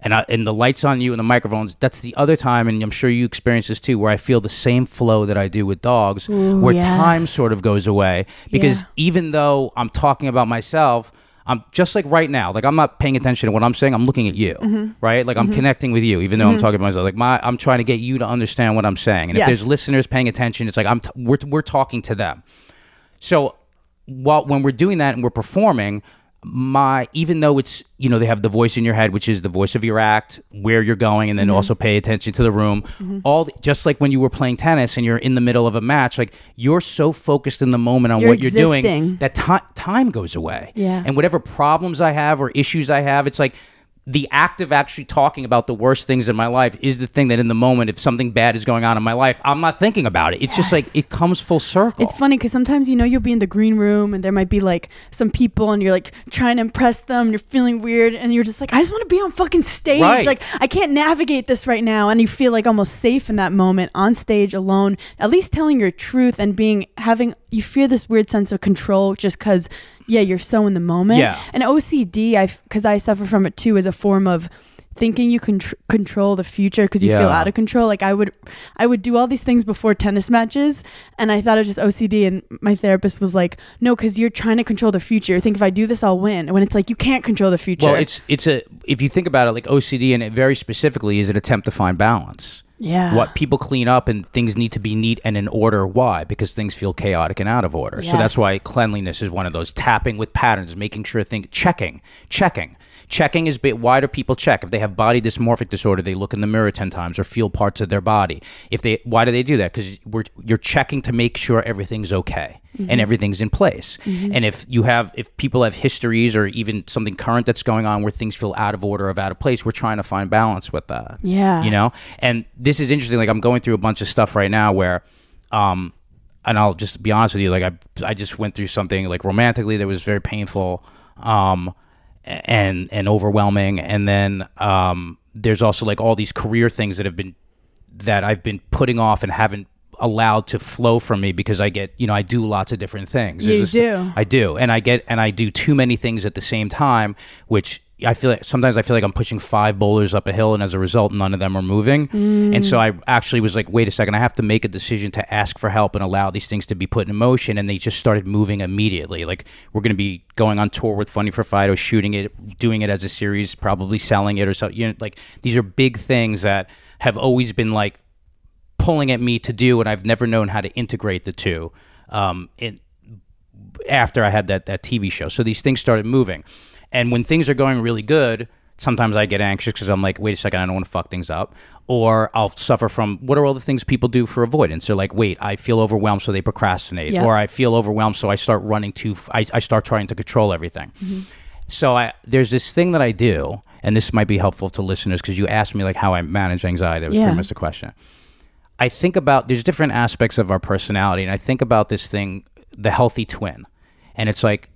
and I, and the lights on you and the microphones, that's the other time and I'm sure you experience this too where I feel the same flow that I do with dogs Ooh, where yes. time sort of goes away because Yeah. even though I'm talking about myself, I'm just like right now, like I'm not paying attention to what I'm saying. I'm looking at you, Mm-hmm. right? Like I'm connecting with you, even though I'm talking to myself. Like my, I'm trying to get you to understand what I'm saying. And Yes. if there's listeners paying attention, it's like I'm, t- we're, we're talking to them. So while when we're doing that and we're performing, my even though it's you know they have the voice in your head, which is the voice of your act, where you're going, and then mm-hmm. also pay attention to the room. Mm-hmm. All the, just like when you were playing tennis and you're in the middle of a match, like you're so focused in the moment on You're what you're doing that ti time goes away. Yeah. And whatever problems I have or issues I have, it's like the act of actually talking about the worst things in my life is the thing that in the moment if something bad is going on in my life i'm not thinking about it it's just like it comes full circle It's funny because sometimes you know you'll be in the green room and there might be like some people and you're like trying to impress them. You're feeling weird and you're just like, I just want to be on fucking stage. Right. Like I can't navigate this right now, and you feel like almost safe in that moment on stage alone. At least telling your truth and being having you feel this weird sense of control just because yeah you're so in the moment. Yeah. And OCD, I because I suffer from it too, is a form of thinking you can tr- control the future because you feel out of control. Like i would i would do all these things before tennis matches and i thought it was just ocd and my therapist was like no because you're trying to control the future. You think if i do this i'll win. When it's like you can't control the future. well it's it's a if you think about it like ocd and it very specifically is an attempt to find balance yeah. What people clean up and things need to be neat and in order. Why? Because things feel chaotic and out of order. So that's why cleanliness is one of those tapping with patterns making sure things checking checking checking is bit why do people check? If they have body dysmorphic disorder they look in the mirror 10 times or feel parts of their body. If they why do they do that? Because we're you're checking to make sure everything's okay and everything's in place. And if you have if people have histories or even something current that's going on where things feel out of order or out of place we're trying to find balance with that. Yeah. you know? And this is interesting like i'm going through a bunch of stuff right now where um and i'll just be honest with you like i i just went through something like romantically that was very painful. Um and and overwhelming. And then um there's also like all these career things that have been that i've been putting off and haven't allowed to flow from me because i get you know i do lots of different things. There's you this- do. I do, and I get and I do too many things at the same time, which I feel like sometimes I feel like I'm pushing five boulders up a hill, and as a result, none of them are moving. And so I actually was like, wait a second, I have to make a decision to ask for help and allow these things to be put in motion, and they just started moving immediately. Like we're going to be going on tour with Funny for Fido, shooting it, doing it as a series, probably selling it or so. You know, like these are big things that have always been like pulling at me to do, and I've never known how to integrate the two. Um, in, after I had that that TV show. So these things started moving, and when things are going really good, sometimes I get anxious because I'm like, wait a second, I don't want to fuck things up, or I'll suffer from what are all the things people do for avoidance? They're like, wait, I feel overwhelmed, so they procrastinate, or I feel overwhelmed, so I start running too. f- I, I start trying to control everything. Mm-hmm. So I there's this thing that I do, and this might be helpful to listeners because you asked me like how I manage anxiety. That was Yeah. pretty much the question. I think about there's different aspects of our personality, and I think about this thing, the healthy twin, and it's like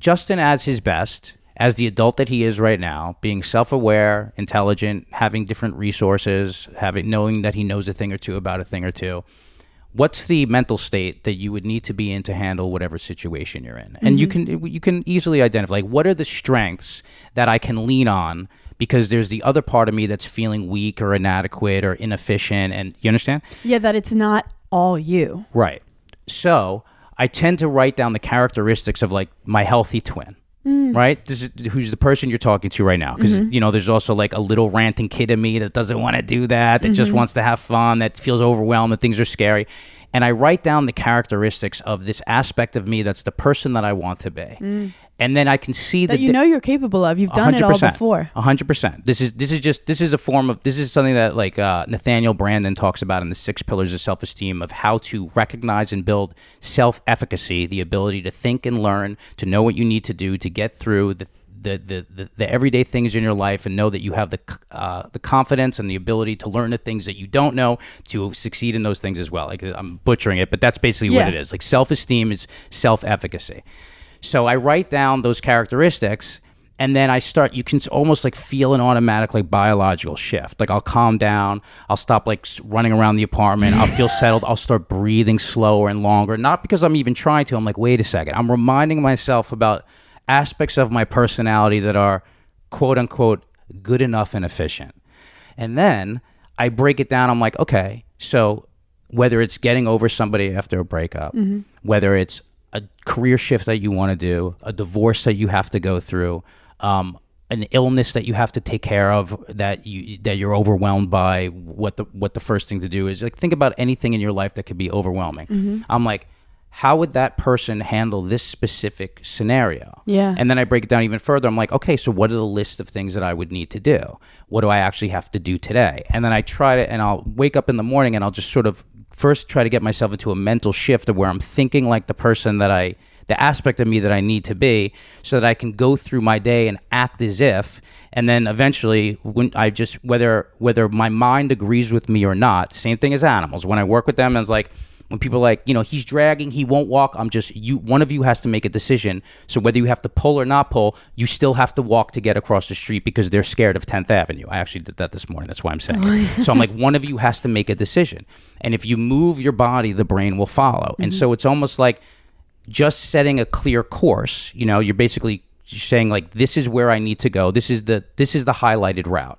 Justin as his best, as the adult that he is right now, being self-aware, intelligent, having different resources, having knowing that he knows a thing or two about a thing or two. What's the mental state that you would need to be in to handle whatever situation you're in? And you mm-hmm. can you can easily identify like what are the strengths that I can lean on because there's the other part of me that's feeling weak or inadequate or inefficient and you understand? yeah that it's not all you Right. So I tend to write down the characteristics of like my healthy twin. Mm. Right, this is who's the person you're talking to right now. Because mm-hmm. you know, there's also like a little ranting kid in me that doesn't want to do that, that just mm-hmm. wants to have fun, that feels overwhelmed, that things are scary. And I write down the characteristics of this aspect of me that's the person that I want to be, mm. And then I can see that the you di- know you're capable of you've done it all before a hundred percent. This is this is just this is a form of this is something that like uh, Nathaniel Branden talks about in the six pillars of self esteem of how to recognize and build self efficacy, the ability to think and learn, to know what you need to do to get through the the, the, the, the everyday things in your life and know that you have the uh, the confidence and the ability to learn the things that you don't know to succeed in those things as well. Like I'm butchering it, but that's basically Yeah. what it is. Like self esteem is self efficacy. So I write down those characteristics and then I start you can almost like feel an automatic like biological shift. Like I'll calm down, I'll stop like running around the apartment, I'll feel settled, I'll start breathing slower and longer. Not because I'm even trying to. I'm like, "Wait a second. I'm reminding myself about aspects of my personality that are quote unquote good enough and efficient." And then I break it down. I'm like, okay, so whether it's getting over somebody after a breakup, mm-hmm. whether it's a career shift that you want to do, a divorce that you have to go through, um, an illness that you have to take care of that you that you're overwhelmed by, what the what the first thing to do is like think about anything in your life that could be overwhelming. I'm like, how would that person handle this specific scenario? Yeah. And then I break it down even further. I'm like, okay, so what are the list of things that I would need to do? What do I actually have to do today? And then I try to, and I'll wake up in the morning and I'll just sort of first try to get myself into a mental shift of where I'm thinking like the person that I the aspect of me that I need to be so that I can go through my day and act as if and then eventually when I just whether whether my mind agrees with me or not, same thing as animals. When I work with them and it's like when people are like, you know, he's dragging, he won't walk. I'm just you. One of you has to make a decision. So whether you have to pull or not pull, you still have to walk to get across the street because they're scared of 10th Avenue. I actually did that this morning. That's why I'm saying. it. so I'm like, one of you has to make a decision, and if you move your body, the brain will follow. And mm-hmm. so it's almost like just setting a clear course. You know, you're basically saying like, this is where I need to go. This is the this is the highlighted route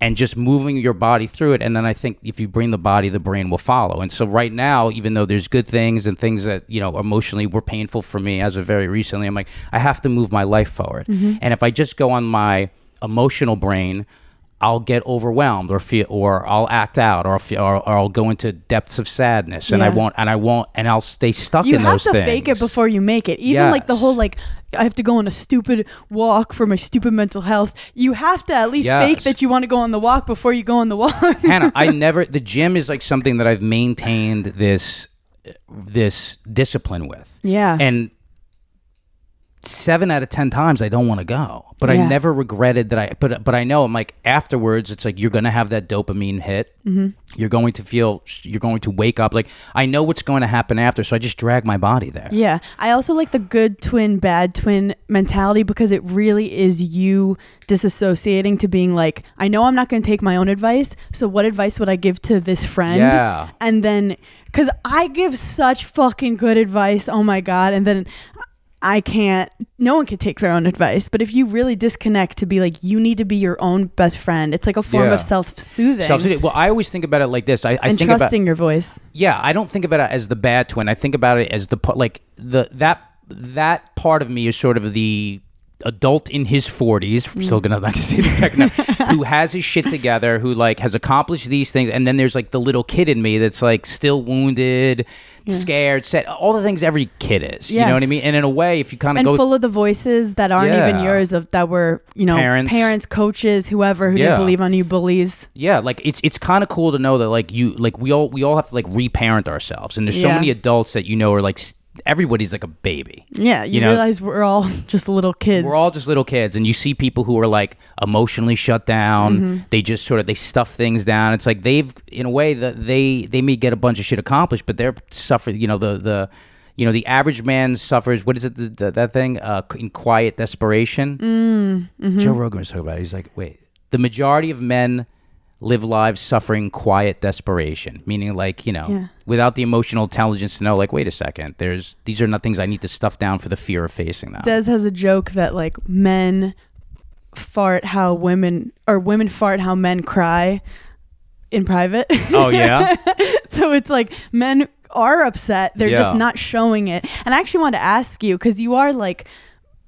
and just moving your body through it. And then I think if you bring the body, the brain will follow. And so right now, even though there's good things and things that, you know, emotionally were painful for me as of very recently, I'm like, I have to move my life forward. Mm-hmm. And if I just go on my emotional brain, I'll get overwhelmed or feel, or I'll act out, or I'll, feel, or, or I'll go into depths of sadness, and I won't, and I won't, and I'll stay stuck you in those things. You have to fake it before you make it. Even like the whole like I have to go on a stupid walk for my stupid mental health. You have to at least fake that you want to go on the walk before you go on the walk. Hannah, I never. The gym is like something that I've maintained this this discipline with. Yeah. And seven out of ten times I don't want to go, but I never regretted that I. But but I know I'm like afterwards. It's like you're gonna have that dopamine hit. Mm-hmm. You're going to feel. You're going to wake up. Like I know what's going to happen after, so I just drag my body there. Yeah. I also like the good twin, bad twin mentality because it really is you disassociating to being like, I know I'm not going to take my own advice. So, what advice would I give to this friend? Yeah. And then, because I give such fucking good advice. Oh my God. And then I can't, no one can take their own advice. But if you really disconnect to be like, you need to be your own best friend, it's like a form Yeah. of self soothing Self- well, I always think about it like this. I, I and think about trusting your voice. yeah i don't think about it as the bad twin i think about it as the pa- like the that that part of me is sort of the adult in his 40s I'm still mm. gonna like to say the second time, who has his shit together who like has accomplished these things and then there's like the little kid in me that's like still wounded scared sad all the things every kid is you know what i mean? And in a way if you kind of and go full of the voices that aren't even yours of that were you know Parents. coaches whoever who Yeah. didn't believe on you believes yeah like it's it's kind of cool to know that like you like we all we all have to like reparent ourselves and there's so many adults that you know are like s- everybody's like a baby yeah you, You know- realize we're all just little kids We're all just little kids, and you see people who are like emotionally shut down. Mm-hmm. They just sort of they stuff things down. It's like they've, in a way, that they they may get a bunch of shit accomplished, but they're suffering. You know the the. You know the average man suffers. What is it? The, the, that thing uh, in quiet desperation. Mm, mm-hmm. Joe Rogan was talking about. it. He's like, wait, the majority of men live lives suffering quiet desperation, meaning like you know, Yeah. without the emotional intelligence to know, like, wait a second, there's these are not things I need to stuff down for the fear of facing them. Des has a joke that like men fart how women or women fart how men cry in private oh yeah. so it's like men are upset they're Yeah. just not showing it and i actually want to ask you because you are like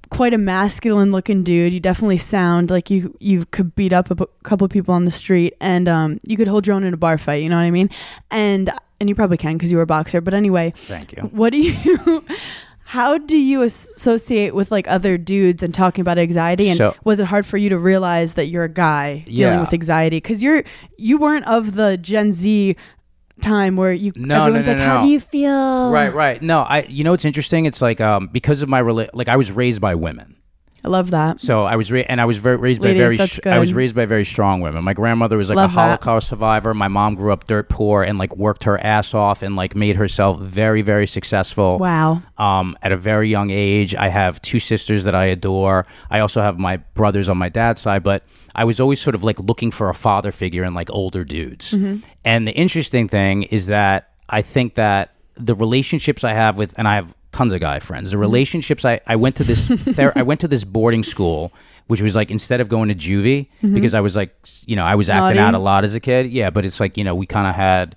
quite a masculine looking dude you definitely sound like you you could beat up a b- couple of people on the street and um you could hold your own in a bar fight you know what i mean and and you probably can because you were a boxer but anyway Thank you. what do you how do you associate with like other dudes and talking about anxiety and So- was it hard for you to realize that you're a guy dealing Yeah. with anxiety because you're you weren't of the gen z time where you No, no, everyone's no, like no, how do you feel Right, right. No, I. You know what's interesting? It's like um because of my rela- like I was raised by women. I love that So I was ra- and I was very, raised Ladies, by very that's sh- I was raised by very strong women. My grandmother was like Love a that. Holocaust survivor. My mom grew up dirt poor and like worked her ass off and like made herself very very successful. wow Um, at a very young age, I have two sisters that I adore. I also have my brothers on my dad's side, but I was always sort of like looking for a father figure in like older dudes. And the interesting thing is that I think that the relationships I have with, and I have tons of guy friends. The mm-hmm. relationships I, I went to this, ther- I went to this boarding school, which was like instead of going to juvie mm-hmm. because I was like, you know, I was acting Naughty. out a lot as a kid. Yeah, but it's like you know we kind of had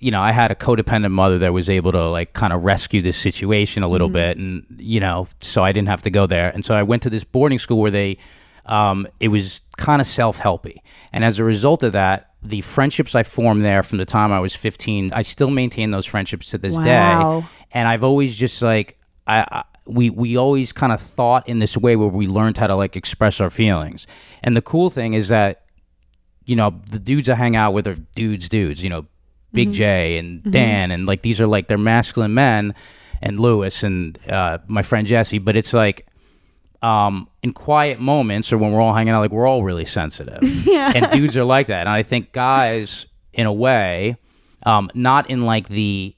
you know, I had a codependent mother that was able to like kind of rescue this situation a little mm-hmm. bit, and you know, so I didn't have to go there, and so I went to this boarding school where they, um, it was kind of self helpy, and as a result of that, the friendships I formed there from the time I was 15, I still maintain those friendships to this Wow. day, and I've always just like I. I we, we always kind of thought in this way where we learned how to like express our feelings. And the cool thing is that you know, the dudes I hang out with are dudes, dudes, you know, Big Jay and Dan, and like these are like they're masculine men. and Lewis and uh, my friend Jesse, but it's like um, in quiet moments or when we're all hanging out, like we're all really sensitive. Yeah. And dudes are like that. And I think guys, in a way, um, not in like the,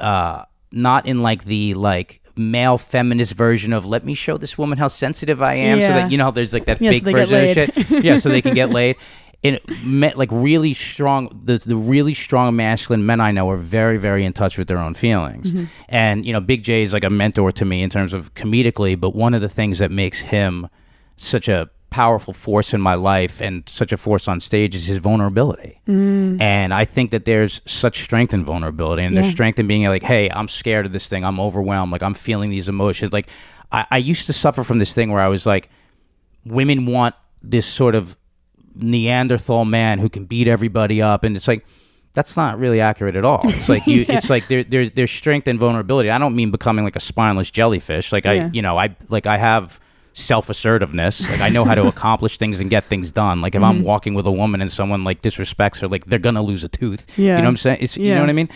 uh, not in like the like male feminist version of let me show this woman how sensitive I am, so Yeah. that you know how there's like that Yeah, so fake they get version of laid. shit. yeah, so they can get laid. And it meant like really strong. The the really strong masculine men I know are very very in touch with their own feelings. Mm-hmm. And you know, Big Jay is like a mentor to me in terms of comedically. But one of the things that makes him such a powerful force in my life and such a force on stage is his vulnerability. Mm. And I think that there's such strength in vulnerability and there's strength in being like, hey, I'm scared of this thing. I'm overwhelmed. Like I'm feeling these emotions. Like I, I used to suffer from this thing where I was like, women want this sort of Neanderthal man who can beat everybody up, and it's like that's not really accurate at all. It's like you, it's like there, there, there's strength and vulnerability. I don't mean becoming like a spineless jellyfish. Like Yeah. I, you know, I like I have self assertiveness. Like I know how to accomplish things and get things done. Like if I'm mm-hmm. walking with a woman and someone like disrespects her, like they're gonna lose a tooth. Yeah. You know what I'm saying? It's you know what I mean.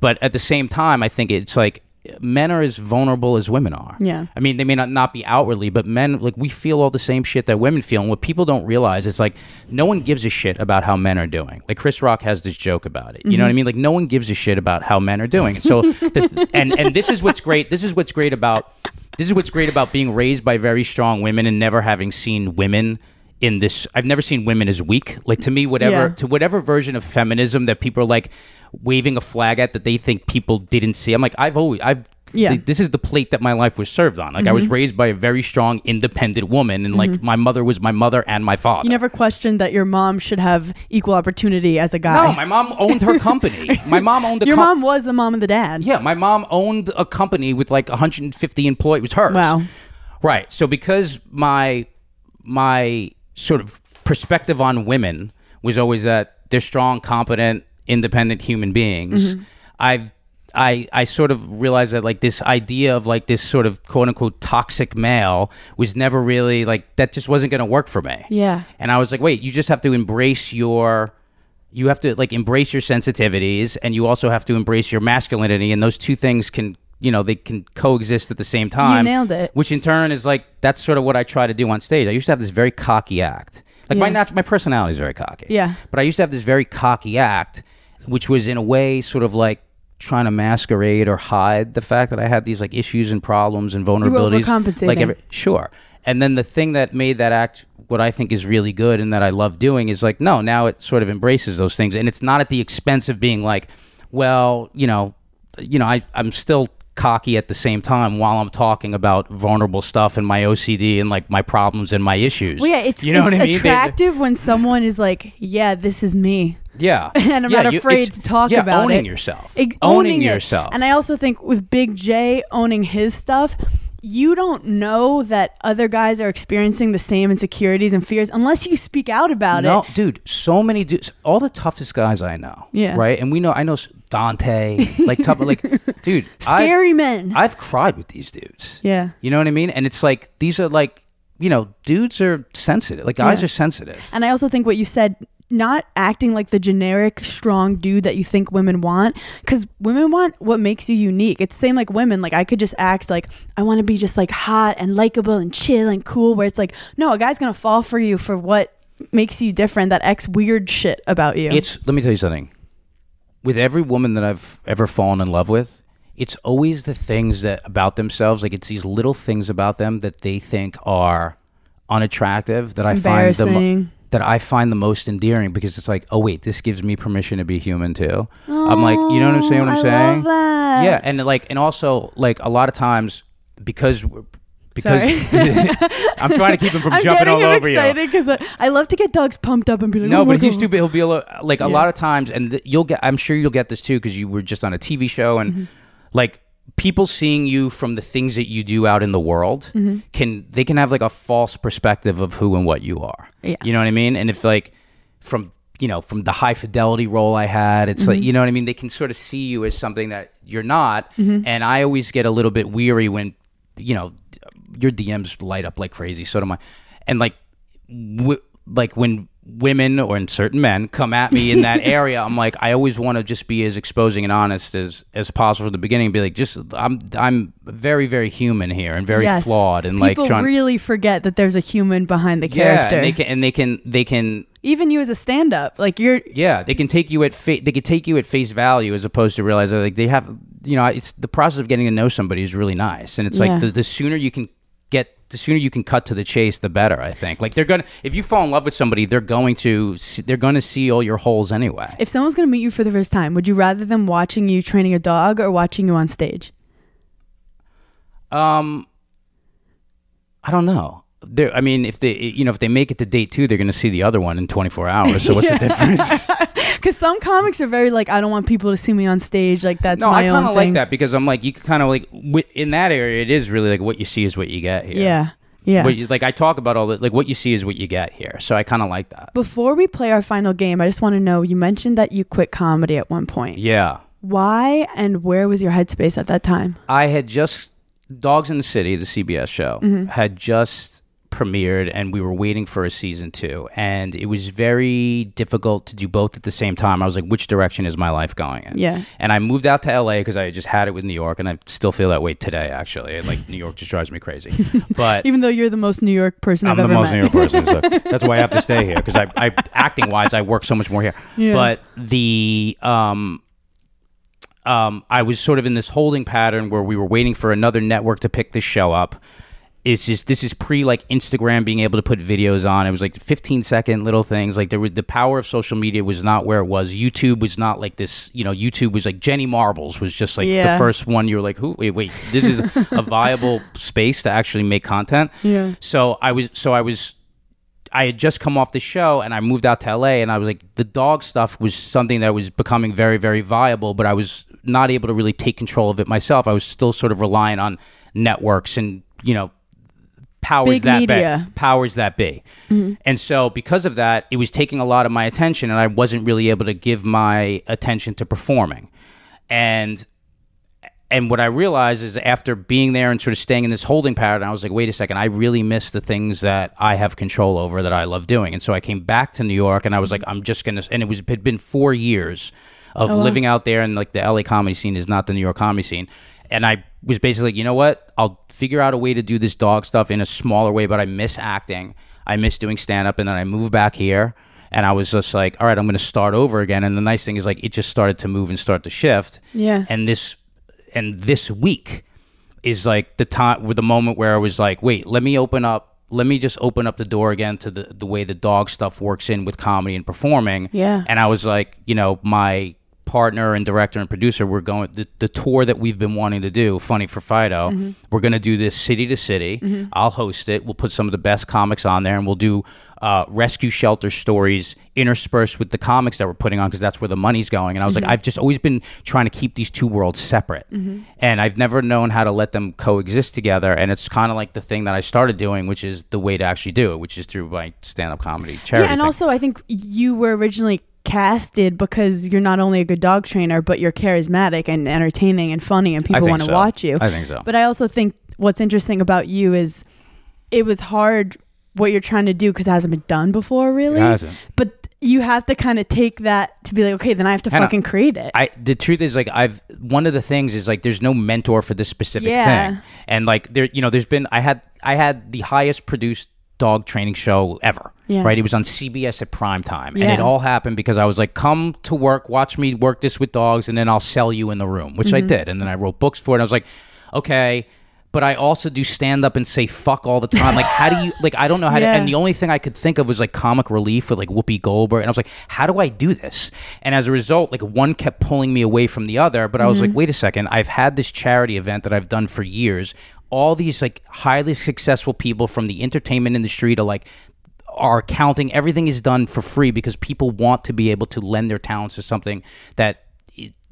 But at the same time, I think it's like men are as vulnerable as women are. Yeah. I mean, they may not, not be outwardly, but men, like, we feel all the same shit that women feel. And what people don't realize is, like, no one gives a shit about how men are doing. Like, Chris Rock has this joke about it. You know what I mm-hmm. mean? Like, no one gives a shit about how men are doing. And so, the, and, and this is what's great. This is what's great about, this is what's great about being raised by very strong women and never having seen women in this i've never seen women as weak like to me whatever Yeah. to whatever version of feminism that people are like waving a flag at that they think people didn't see i'm like i've always i've Yeah. th- this is the plate that my life was served on like i Mm-hmm. was raised by a very strong independent woman and like my mother was my mother and my father You never questioned that your mom should have equal opportunity as a guy. no my mom owned her company my mom owned your com- mom was the mom and the dad. yeah my mom owned a company with like 150 employees it was hers Wow. Right. So because my my sort of perspective on women was always that they're strong, competent, independent human beings, Mm-hmm. I've I, I sort of realized that like this idea of like this sort of quote unquote toxic male was never really like that just wasn't going to work for me. Yeah. And I was like, wait, you just have to embrace your you have to like embrace your sensitivities and you also have to embrace your masculinity and those two things can you know they can coexist at the same time nailed it. which in turn is like that's sort of what i try to do on stage i used to have this very cocky act like my Yeah. nat- my personality is very cocky Yeah. but i used to have this very cocky act which was in a way sort of like trying to masquerade or hide the fact that i had these like issues and problems and vulnerabilities overcompensating. like every, sure and then the thing that made that act what I think is really good and that I love doing is like, no, now it sort of embraces those things. And it's not at the expense of being like, well, you know, you know, I, I'm still cocky at the same time while I'm talking about vulnerable stuff and my OCD and like my problems and my issues. Well, yeah, it's, you know it's what I mean? Attractive when someone is like, yeah, this is me. Yeah. And I'm Yeah, not afraid it's- to talk yeah, about owning it. yourself. Owning, it. yourself. And I also think with Big Jay owning his stuff, you don't know that other guys are experiencing the same insecurities and fears unless you speak out about no, it. No, dude, so many dudes, all the toughest guys I know. Yeah. Right. And we know, I know Dante, like tough, like, dude, Scary men. I've cried with these dudes. yeah. You know what I mean? And it's like these are like, you know, dudes are sensitive. Like guys Yeah. are sensitive. And I also think what you said, not acting like the generic strong dude that you think women want, because women want what makes you unique. It's the same like women. Like I could just act like I want to be just like hot and likable and chill and cool. Where it's like, no, a guy's gonna fall for you for what makes you different. That X weird shit about you. It's let me tell you something. With every woman that I've ever fallen in love with, it's always the things that about themselves, like it's these little things about them that they think are unattractive that I find the mo-. That I find the most endearing because it's like, oh wait, this gives me permission to be human too. I'm like, you know what I'm saying? What I'm I saying? Yeah, and like, and also like a lot of times because because I'm trying to keep him from I'm jumping all over you. excited because I, I love to get dogs pumped up and be like, No, oh but he's God. too. He'll be a little, like a lot of times, and th- you'll get. I'm sure you'll get this too because you were just on a TV show, and Mm-hmm. like people seeing you from the things that you do out in the world Mm-hmm. can they can have like a false perspective of who and what you are. Yeah. You know what I mean? And if like from you know from the high fidelity role I had, it's Mm-hmm. like you know what I mean. They can sort of see you as something that you're not, Mm-hmm. and I always get a little bit weary when you know your DMs light up like crazy. So do my, and like. W- like when women or in certain men come at me in that area, I'm like, I always want to just be as exposing and honest as as possible at the beginning. Be like, just I'm I'm very very human here and very Yes. flawed and People like trying. really forget that there's a human behind the yeah, character. and they can and they can they can Even you as a stand-up, like you're yeah they can take you at fa- they can take you at face value as opposed to realize that like they have you know it's the process of getting to know somebody is really nice and it's Yeah. like the, the sooner you can get the sooner you can cut to the chase the better i think. Like they're gonna if you fall in love with somebody they're going to they're going to see all your holes anyway. If someone's going to meet you for the first time, would you rather them watching you training a dog or watching you on stage? um i don't know I mean, if they, you know, if they make it to date two, they're going to see the other one in 24 hours. So what's the difference? Because some comics are very like, I don't want people to see me on stage. Like that's no, my I kind of like that because I'm like, you kind of like in that area. It is really like what you see is what you get here. Yeah, yeah. But you, like I talk about all the like what you see is what you get here. So I kind of like that. Before we play our final game, I just want to know. You mentioned that you quit comedy at one point. Yeah, Why and where was your headspace at that time? I had just Dogs in the City, the CBS show, Mm-hmm. had just premiered, and we were waiting for a season two, and it was very difficult to do both at the same time. I was like, which direction is my life going in? Yeah. And I moved out to LA because I just had it with New York, and I still feel that way today. Actually, like New York just drives me crazy. But Even though you're the most New York person I'm I've the ever most met. New York person, so that's why I have to stay here because I, I acting wise, I work so much more here. Yeah. But the um, um, I was sort of in this holding pattern where we were waiting for another network to pick this show up. It's just this is pre like Instagram being able to put videos on. It was like 15 second little things. Like there were the power of social media was not where it was. YouTube was not like this. You know, YouTube was like Jenna Marbles was just like Yeah. the first one. You were like, who? Wait, wait. This is a viable space to actually make content. Yeah. So I was so I was I had just come off the show and I moved out to LA and I was like the dog stuff was something that was becoming very very viable but I was not able to really take control of it myself. I was still sort of relying on networks and you know powers Big that media. be powers that be. Mm-hmm. And so because of that it was taking a lot of my attention and I wasn't really able to give my attention to performing. And and what I realized is after being there and sort of staying in this holding pattern, I was like, wait a second, I really miss the things that I have control over that I love doing. And so I came back to New York and I was like, I'm just gonna and it was it had been four years of oh, living out there and like the LA comedy scene is not the New York comedy scene. And I was basically like, you know what? I'll figure out a way to do this dog stuff in a smaller way, but I miss acting. I miss doing stand up and then I moved back here and I was just like, all right, I'm gonna start over again. And the nice thing is like it just started to move and start to shift Yeah. and this and this week is like the time with the moment where I was like, wait, let me open up let me just open up the door again to the the way the dog stuff works in with comedy and performing. Yeah. And I was like, you know, my partner and director and producer, we're going the, the tour that we've been wanting to do, Funny for Fido. Mm-hmm. We're gonna do this city to city. I'll host it. We'll put some of the best comics on there and we'll do uh, rescue shelter stories interspersed with the comics that we're putting on because that's where the money's going. And I was like, I've just always been trying to keep these two worlds separate, and I've never known how to let them coexist together. And it's kind of like the thing that I started doing, which is the way to actually do it, which is through my stand-up comedy charity. Yeah, and thing. also I think you were originally casted because you're not only a good dog trainer, but you're charismatic and entertaining and funny, and people want to so. watch you. I think so. But I also think what's interesting about you is it was hard what you're trying to do because it hasn't been done before, really. It hasn't. But you have to kind of take that to be like, okay, then I have to fucking create it. I the truth is like I've one of the things is like there's no mentor for this specific Yeah. thing, and like there you know there's been I had I had the highest produced dog training show ever. Yeah. Right, it was on CBS at prime time, and Yeah. it all happened because I was like, "Come to work, watch me work this with dogs, and then I'll sell you in the room," which Mm-hmm. I did, and then I wrote books for it. And I was like, "Okay." But I also do stand up and say fuck all the time. Like, how do you like? I don't know how Yeah. to. And the only thing I could think of was like comic relief with like Whoopi Goldberg, and I was like, how do I do this? And as a result, like one kept pulling me away from the other. But I was like, wait a second, I've had this charity event that I've done for years. All these like highly successful people from the entertainment industry to like our accounting, everything is done for free because people want to be able to lend their talents to something that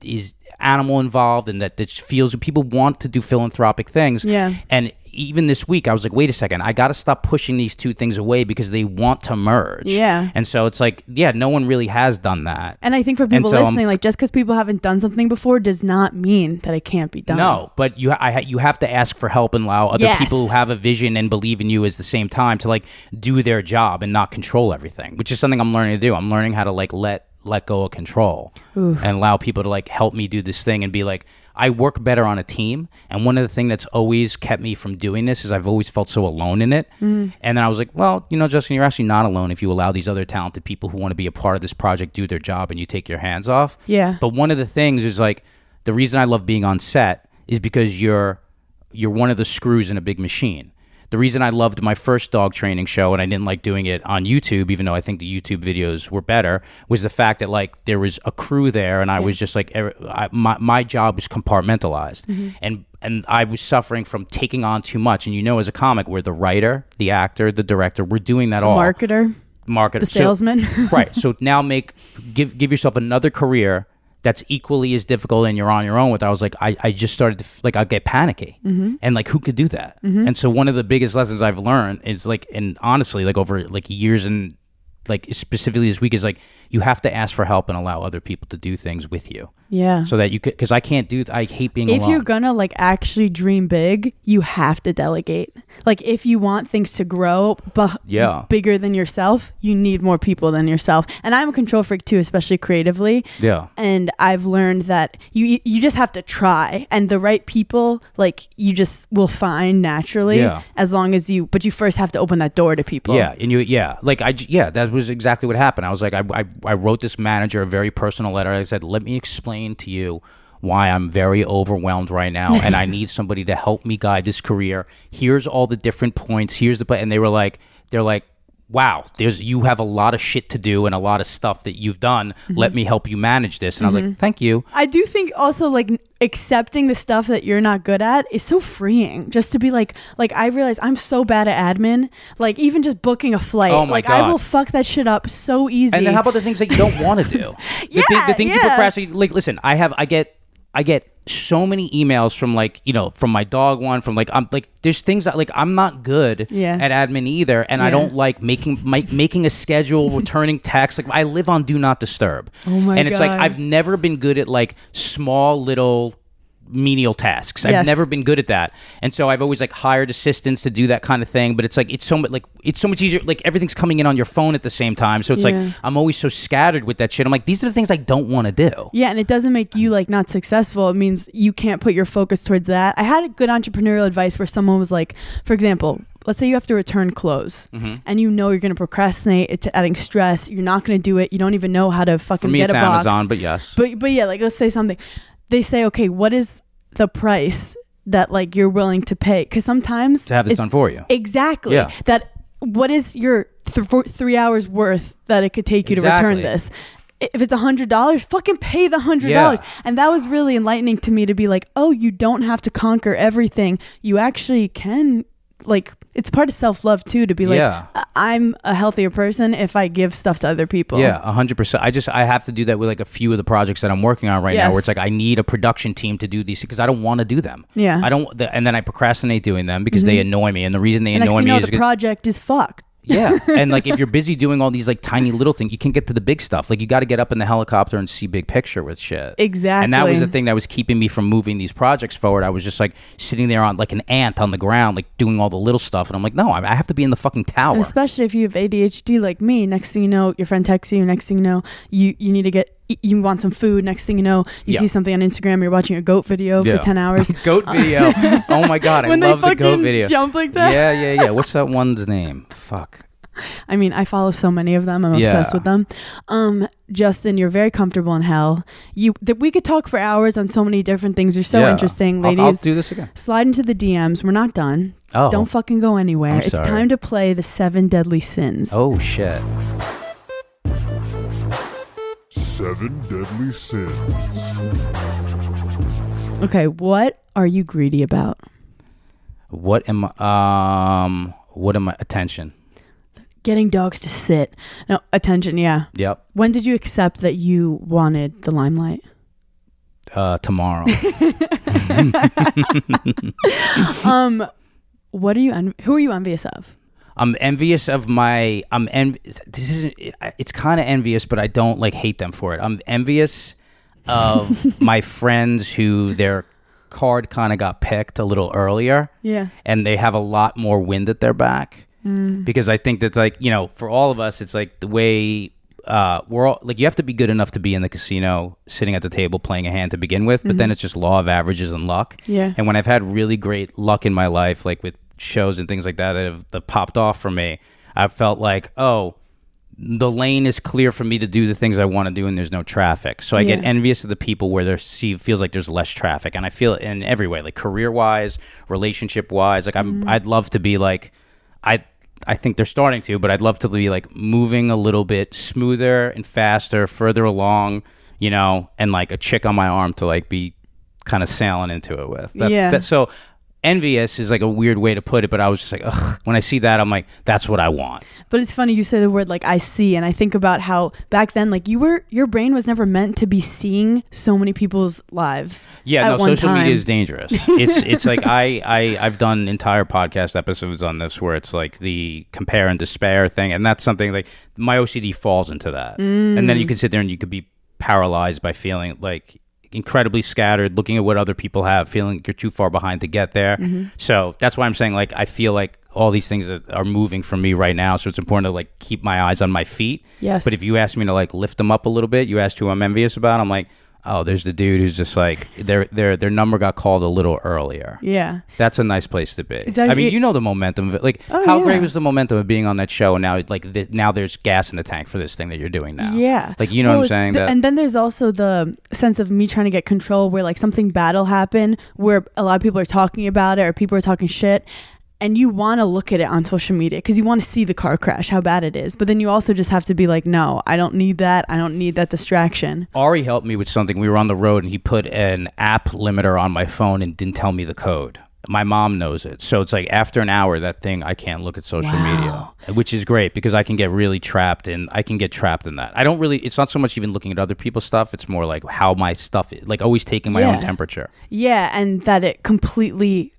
is animal involved and that, that feels people want to do philanthropic things. Yeah. And even this week, I was like, wait a second, I got to stop pushing these two things away because they want to merge. Yeah. And so it's like, yeah, no one really has done that. And I think for people so, um, listening, like just because people haven't done something before does not mean that it can't be done. No, but you I, you have to ask for help and allow other Yes. people who have a vision and believe in you at the same time to like do their job and not control everything, which is something I'm learning to do. I'm learning how to like let let go of control and allow people to like help me do this thing and be like I work better on a team. And one of the things that's always kept me from doing this is I've always felt so alone in it. Mm. And then I was like, well, you know, Justin, you're actually not alone if you allow these other talented people who want to be a part of this project do their job and you take your hands off. Yeah. But one of the things is like the reason I love being on set is because you're you're one of the screws in a big machine. The reason I loved my first dog training show and I didn't like doing it on YouTube, even though I think the YouTube videos were better, was the fact that like there was a crew there and I was just like I, my my job was compartmentalized mm-hmm. and and I was suffering from taking on too much. And you know, as a comic, we're the writer, the actor, the director. We're doing that all Marketer, market the so- salesman. right. So now make give give yourself another career that's equally as difficult and you're on your own with. I was like, I, I just started to like I get panicky Mm-hmm. and like who could do that? And so one of the biggest lessons I've learned is like, and honestly, like over like years and like specifically this week is like you have to ask for help and allow other people to do things with you yeah. so that you could because I can't do I hate being if alone. you're gonna like actually dream big, you have to delegate. Like if you want things to grow Yeah. bigger than yourself, you need more people than yourself. And I'm a control freak too, especially creatively. yeah. And I've learned that you you just have to try, and the right people like you just will find naturally. Yeah. As long as you, but you first have to open that door to people. Yeah, and you, yeah, like I, yeah, that was exactly what happened. I was like, I, I, I wrote this manager a very personal letter. I said, let me explain to you why I'm very overwhelmed right now, and I need somebody to help me guide this career. Here's all the different points. Here's the, and they were like, they're like. Wow, there's you have a lot of shit to do and a lot of stuff that you've done. Mm-hmm. Let me help you manage this. And I was like, mm-hmm. "Thank you." I do think also like accepting the stuff that you're not good at is so freeing. Just to be like, like I realize I'm so bad at admin. Like even just booking a flight, Oh my like I will fuck that shit up so easy. And then how about the things that you don't want to do? the, thi- Yeah, the things you procrastinate. Like, listen, I have, I get, I get so many emails from like, you know, from my dog one, from like, I'm like, there's things that like I'm not good Yeah. at admin either, and I don't like making my, making a schedule, returning texts. Like, I live on do not disturb. Oh my And it's like I've never been good at like small little menial tasks. I've never been good at that. And so I've always like hired assistants to do that kind of thing, but it's like it's so much like it's so much easier like everything's coming in on your phone at the same time. So it's Yeah. like I'm always so scattered with that shit. I'm like these are the things I don't want to do. yeah, and it doesn't make you like not successful. It means you can't put your focus towards that. I had a good entrepreneurial advice where someone was like, for example, let's say you have to return clothes Mm-hmm. and you know you're going to procrastinate, it's adding stress, you're not going to do it, you don't even know how to fucking For me get it's a box. Amazon, but yes. But but yeah, like let's say something. They say, okay, what is the price that like you're willing to pay? Because sometimes to have this done for you. exactly Yeah. that. What is your th- three hours worth that it could take you to return this? If it's a hundred dollars, fucking pay the hundred dollars. Yeah. And that was really enlightening to me to be like, oh, you don't have to conquer everything. You actually can. Like it's part of self love too to be like, Yeah. "I- I'm a healthier person if I give stuff to other people. Yeah, a hundred percent. I just I have to do that with like a few of the projects that I'm working on right now, where it's like I need a production team to do these because I don't want to do them. Yeah. Mm-hmm. I don't, the, and then I procrastinate doing them because they annoy me, and the reason they The next annoy me you know, is the project is fucked. Yeah, and like if you're busy doing all these like tiny little things, you can't get to the big stuff. Like you got to get up in the helicopter and see big picture with shit. Exactly. And that was the thing that was keeping me from moving these projects forward. I was just like sitting there on like an ant on the ground, like doing all the little stuff, and I'm like, no, I I have to be in the fucking tower. And especially if you have ADHD like me, next thing you know, your friend texts you. Next thing you know, you you need to get you want some food. Next thing you know, you Yeah. see something on Instagram. You're watching a goat video Yeah. for ten hours. goat video. oh my god, I when love the goat fucking video. jump like that. Yeah, yeah, yeah. What's that one's name? Fuck. I mean, I follow so many of them. I'm obsessed Yeah. with them. Um, Justin, you're very comfortable in hell. You that we could talk for hours on so many different things. You're so Yeah. interesting, I'll- ladies. I'll, do this again. Slide into the DMs. We're not done. Oh. Don't fucking go anywhere. I'm it's sorry. time to play the seven deadly sins. Oh shit. Seven Deadly Sins. Okay, what are you greedy about? What am I? Um. What am I? Attention. Getting dogs to sit. No, attention, yeah. Yep. When did you accept that you wanted the limelight? Uh. Tomorrow. um what are you en- who are you envious of? I'm envious of my. I'm env. This isn't. It's kind of envious, but I don't like hate them for it. I'm envious of my friends who their card kind of got picked a little earlier. Yeah. and they have a lot more wind at their back Mm. because I think that's like you know for all of us it's like the way uh, we're all like you have to be good enough to be in the casino sitting at the table playing a hand to begin with but then it's just law of averages and luck Mm-hmm. Yeah. and when I've had really great luck in my life like with shows and things like that that have that popped off for me I've felt like oh the lane is clear for me to do the things I want to do and there's no traffic. So I get envious of the people where there see feels like there's less traffic and I feel it in every way, like career wise, relationship wise. Like I'm mm-hmm. I'd love to be like I I think they're starting to, but I'd love to be like moving a little bit smoother and faster, further along, you know, and like a chick on my arm to like be kind of sailing into it with. That's Yeah. that, so envious is like a weird way to put it, but I was just like, ugh, when I see that, I'm like, that's what I want. But it's funny you say the word like I see, and I think about how back then, like you were, your brain was never meant to be seeing so many people's lives. Yeah, no, social time. media is dangerous. It's it's like I, I I've done entire podcast episodes on this where it's like the compare and despair thing, and that's something like my OCD falls into that, and Mm. then you can sit there and you could be paralyzed by feeling like incredibly scattered, looking at what other people have, feeling you're too far behind to get there. Mm-hmm. So that's why I'm saying like I feel like all these things that are moving for me right now. So it's important to like keep my eyes on my feet. Yes. But if you ask me to like lift them up a little bit, you asked who I'm envious about. I'm like, oh, there's the dude who's just like their their their number got called a little earlier. Yeah. That's a nice place to be. It's I mean, you know the momentum of it. Like, Oh, how yeah. great was the momentum of being on that show? And now, like, th- now there's gas in the tank for this thing that you're doing now. Yeah. Like, you know what I'm saying? th- that and then there's also the sense of me trying to get control where like something bad will happen where a lot of people are talking about it or people are talking shit. And you want to look at it on social media because you want to see the car crash, how bad it is. But then you also just have to be like, no, I don't need that. I don't need that distraction. Ari helped me with something. We were on the road and he put an app limiter on my phone and didn't tell me the code. My mom knows it. So it's like after an hour, that thing, I can't look at social Wow. media, which is great because I can get really trapped and I can get trapped in that. I don't really, it's not so much even looking at other people's stuff. It's more like how my stuff, is, like always taking my Yeah. own temperature. Yeah, and that it completely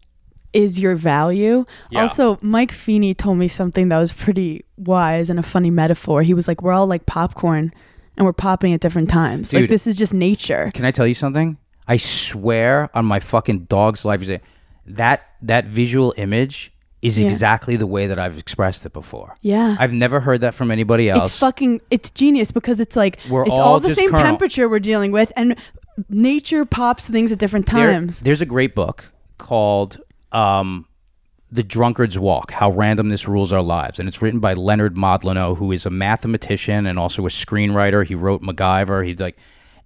is your value. Yeah. Also, Mike Feeney told me something that was pretty wise and a funny metaphor. He was like, "We're all like popcorn, and we're popping at different times. like this is just nature." Can I tell you something? I swear on my fucking dog's life, that that visual image is Yeah. exactly the way that I've expressed it before. Yeah. I've never heard that from anybody else. it's fucking it's genius because it's like We're it's all all the same temperature we're dealing with and nature pops things at different There- times. there's a great book called um, "The Drunkard's Walk: How Randomness Rules Our Lives," and it's written by Leonard Mlodinow, who is a mathematician and also a screenwriter. He wrote MacGyver. He's like,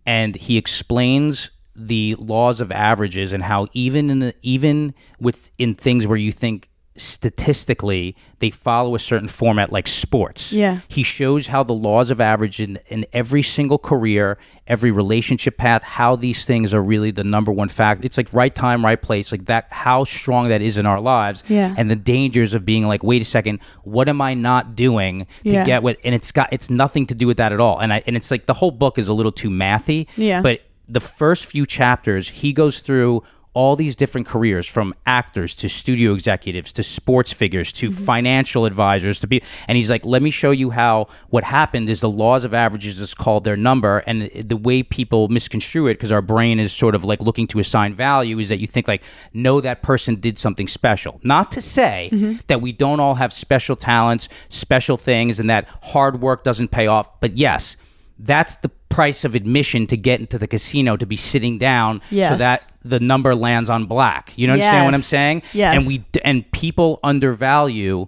and he explains the laws of averages and how even in the, even with in things where you think statistically they follow a certain format like sports Yeah. he shows how the laws of average in, in every single career, every relationship path, how these things are really the number one fact. It's like right time, right place, like that, how strong that is in our lives. Yeah. And the dangers of being like, wait a second, what am I not doing to Yeah. get what? And it's got, it's nothing to do with that at all. And I, and it's like the whole book is a little too mathy. Yeah. But the first few chapters, he goes through all these different careers from actors to studio executives to sports figures to mm-hmm. financial advisors to be and he's like let me show you how what happened is the laws of averages is called their number and the way people misconstrue it because our brain is sort of like looking to assign value is that you think like no that person did something special not to say mm-hmm. that we don't all have special talents special things and that hard work doesn't pay off but yes that's the price of admission to get into the casino to be sitting down so that the number lands on black. You know understand what I'm Yes. saying? Yes. And we and people undervalue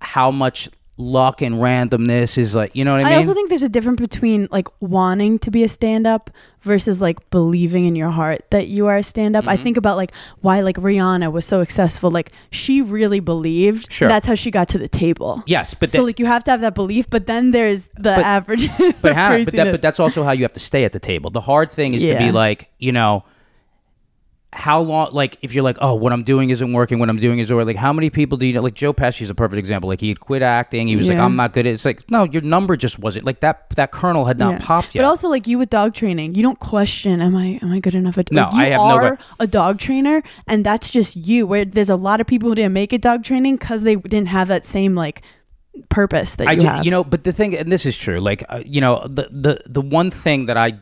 how much luck and randomness is like, you know what I mean. I also think there's a difference between like wanting to be a stand up versus like believing in your heart that you are a stand up. I Mm-hmm. think about like why like Rihanna was so successful. Like she really believed. Sure. That's how she got to the table. yes, but so that- like you have to have that belief, but then there's the But- averages. but Hannah, but, that, but that's also how you have to stay at the table. The hard thing is to be like, you know, how long like if you're like oh what i'm doing isn't working what i'm doing is or like how many people do you know like joe pesci's a perfect example like he had quit acting he was like i'm not good at it. it's like no your number just wasn't like that that kernel had not Yeah. popped yet But also, like you with dog training, you don't question, "Am I am I good enough?" At No, like, you I have no are que- a dog trainer, and that's just you. Where there's a lot of people who didn't make it dog training because they didn't have that same like purpose that I you have. you know, but the thing, and this is true. Like, uh, you know, the the the one thing that I.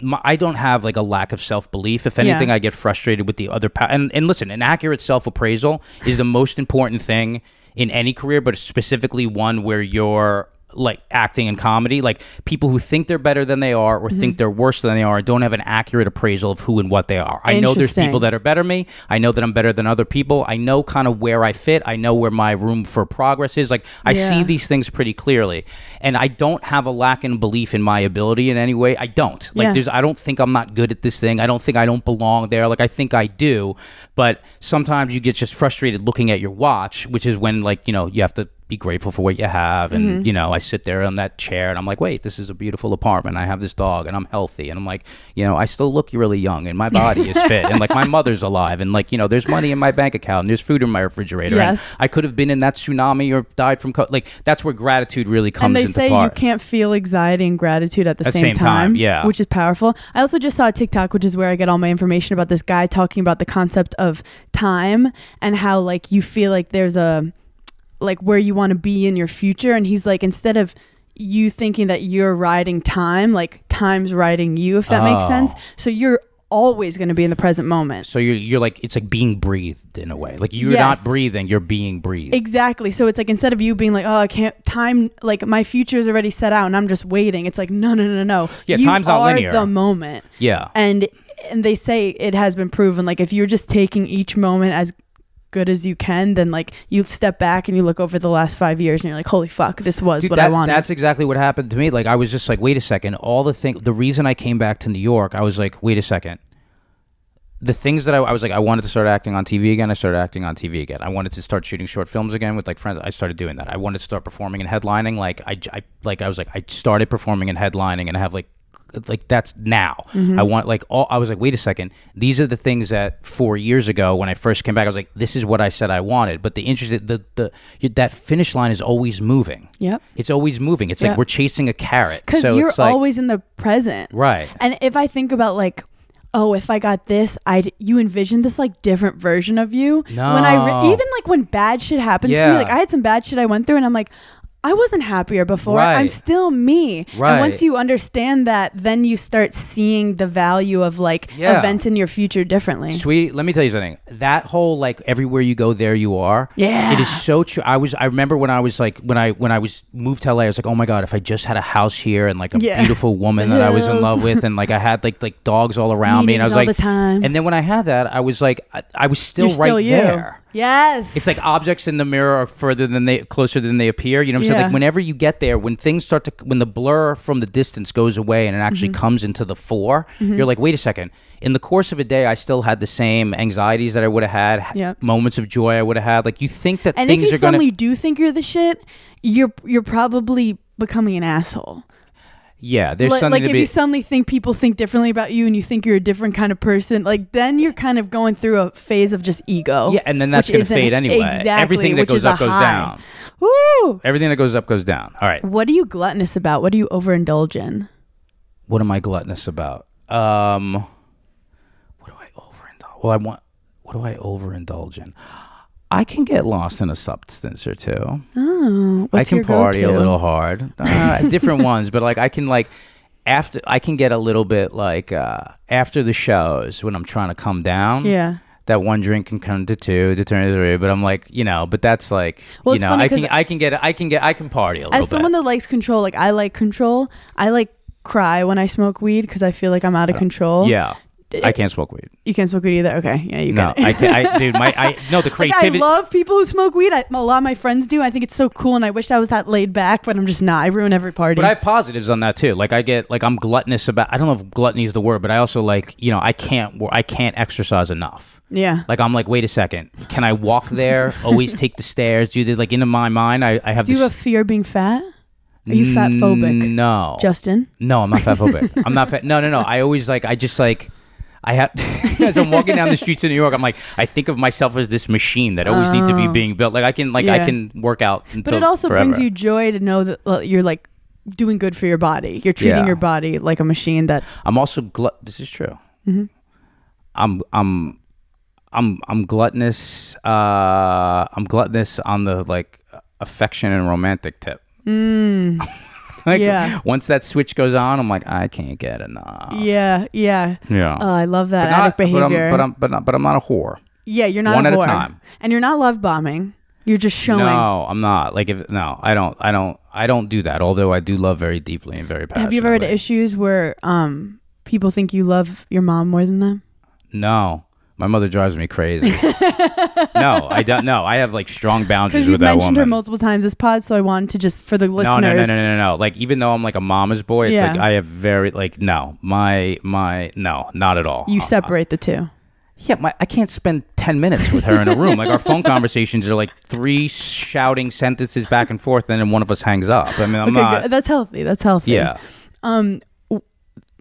My, I don't have like a lack of self belief. If Yeah. anything, I get frustrated with the other. Pa- and and listen, an accurate self appraisal is the most important thing in any career, but specifically one where you're like acting in comedy. Like people who think they're better than they are or Mm-hmm. think they're worse than they are don't have an accurate appraisal of who and what they are. I know there's people that are better than me. I know that I'm better than other people. I know kind of where I fit. I know where my room for progress is. Like I Yeah. see these things pretty clearly. And I don't have a lack in belief in my ability in any way. I don't. Like Yeah. there's I don't think I'm not good at this thing. I don't think I don't belong there. Like I think I do. But sometimes you get just frustrated looking at your watch, which is when like, you know, you have to be grateful for what you have and Mm-hmm. you know i sit there on that chair and i'm like wait this is a beautiful apartment i have this dog and i'm healthy and i'm like you know i still look really young and my body is fit and like my mother's alive and like you know there's money in my bank account and there's food in my refrigerator Yes. and i could have been in that tsunami or died from co- like that's where gratitude really comes and they say part you can't feel anxiety and gratitude at the At same, same time, yeah. which is powerful. I also just saw a TikTok, which is where I get all my information about this guy talking about the concept of time and how like you feel like there's a like where you want to be in your future, and he's like instead of you thinking that you're riding time, like time's riding you, if that makes Oh. sense. So you're always going to be in the present moment. so you're, you're like it's like being breathed in a way like you're Yes. not breathing you're being breathed Exactly. So it's like instead of you being like, oh, I can't time like my future is already set out and I'm just waiting. It's like no, no, no, no. Yeah, you time's not are linear. The moment, yeah and and they say it has been proven. Like if you're just taking each moment as good as you can, then like you step back and you look over the last five years and you're like, holy fuck, this was Dude, what that- I wanted. That's exactly what happened to me. Like I was just like, wait a second. All the thing, the reason I came back to New York, I was like, wait a second. The things that I, I was like, I wanted to start acting on TV again. I started acting on TV again. I wanted to start shooting short films again with like friends. I started doing that. I wanted to start performing and headlining. Like I, I like I was like, I started performing and headlining, and I have like like that's now. Mm-hmm. I want like all I was like, wait a second. These are the things that four years ago when I first came back, I was like, this is what I said I wanted. But the interest, the the that finish line is always moving. yep. It's always moving. It's Yeah. like we're chasing a carrot. Because so you're like, always in the present. right. And if I think about like, oh, if I got this, I'd you envision this like different version of you. No. When I re- even like when bad shit happens to me, like I had some bad shit I went through, and I'm like. I wasn't happier before. I'm still me. Right. And once you understand that, then you start seeing the value of like Yeah. events in your future differently. Sweet, let me tell you something. That whole like everywhere you go, there you are. Yeah. it is so true. I was. I remember when I was like when I when I was moved to LA. I was like, oh my god, if I just had a house here and like a Yeah. beautiful woman that I was in love with, and like I had like like dogs all around me, and I was like, and then when I had that, I was like, I, I was still You're right still there. Yes. It's like objects in the mirror are further than they closer than they appear. You know what I'm saying? Yeah. Like whenever you get there, when things start to when the blur from the distance goes away and it actually Mm-hmm. comes into the 4 you you're like, wait a second. In the course of a day, I still had the same anxieties that I would have had, Yep. moments of joy I would have had. Like you think that and if things you are gonna suddenly do think you're the shit, you're you're probably becoming an asshole. Yeah. There's like, something like to if be you suddenly think people think differently about you and you think you're a different kind of person like then you're kind of going through a phase of just ego yeah, and then that's gonna isn't- fade anyway. exactly Everything that goes up goes high. down. Woo! Everything that goes up goes down. All right. what are you gluttonous about what do you overindulge in What am I gluttonous about? Um, what do I overindulge? Well, I want. What do I overindulge in? I can get lost in a substance or two. oh what's I can party a go-to? little hard. Uh, different ones, but like I can like after I can get a little bit like uh, after the shows when I'm trying to come down. yeah That one drink can come to two, to turn to three, but I'm like, you know, but that's like, Well, you know, I can, I can get, I can get, I can party a little as someone bit. that likes control like i like control i like cry when i smoke weed because i feel like i'm out of control yeah, I can't smoke weed. you can't smoke weed either okay yeah you can. No, can I can't. I, dude, my, I no, the Like, creativity. I love people who smoke weed. I, a lot of my friends do. I think it's so cool, and I wish I was that laid back, but I'm just not. I ruin every party. But I have positives on that too. Like I get like I'm gluttonous about. I don't know if gluttony is the word, but I also like you know I can't I can't exercise enough. yeah. Like I'm like wait a second, can I walk there? Always take the stairs. Do the like into my mind I I have. Do you have a fear of being fat? Are you fat phobic? No, Justin? no, I'm not fat phobic. I'm not fat. No, no, no. I always like I just like I have as I'm walking down the streets of New York, I'm like, I think of myself as this machine that always needs to be being built. Like I can, like I Oh. Yeah. can work out until But it also forever. brings you joy to know that well, you're like doing good for your body. You're treating Yeah. your body like a machine that I'm also glut. This is true. Mm-hmm. I'm I'm I'm I'm gluttonous. Uh, I'm gluttonous on the like affection and romantic tip. Like, Yeah. Once that switch goes on, I'm like, I can't get enough. yeah, yeah. Yeah. Oh, I love that But not- addict behavior. But I'm, but I'm but not, but I'm not a whore. yeah, you're not one a at a whore. time. and you're not love bombing. You're just showing. No, I'm not. Like if no, I don't. I don't. I don't do that. Although I do love very deeply and very passionately. Have you ever had issues where um people think you love your mom more than them? No. My mother drives me crazy. no, I don't. No, I have like strong boundaries with that mentioned her multiple times this pod, so I wanted to just for the listeners. no, no, no, no, no. no. Like even though I'm like a mama's boy, it's like I have very like no, my my no, not at all. You Uh, separate the two. yeah, my, I can't spend ten minutes with her in a room. Like our phone conversations are like three shouting sentences back and forth, and then one of us hangs up. I mean, I'm okay, not. good. that's healthy. That's healthy. Yeah. Um, w-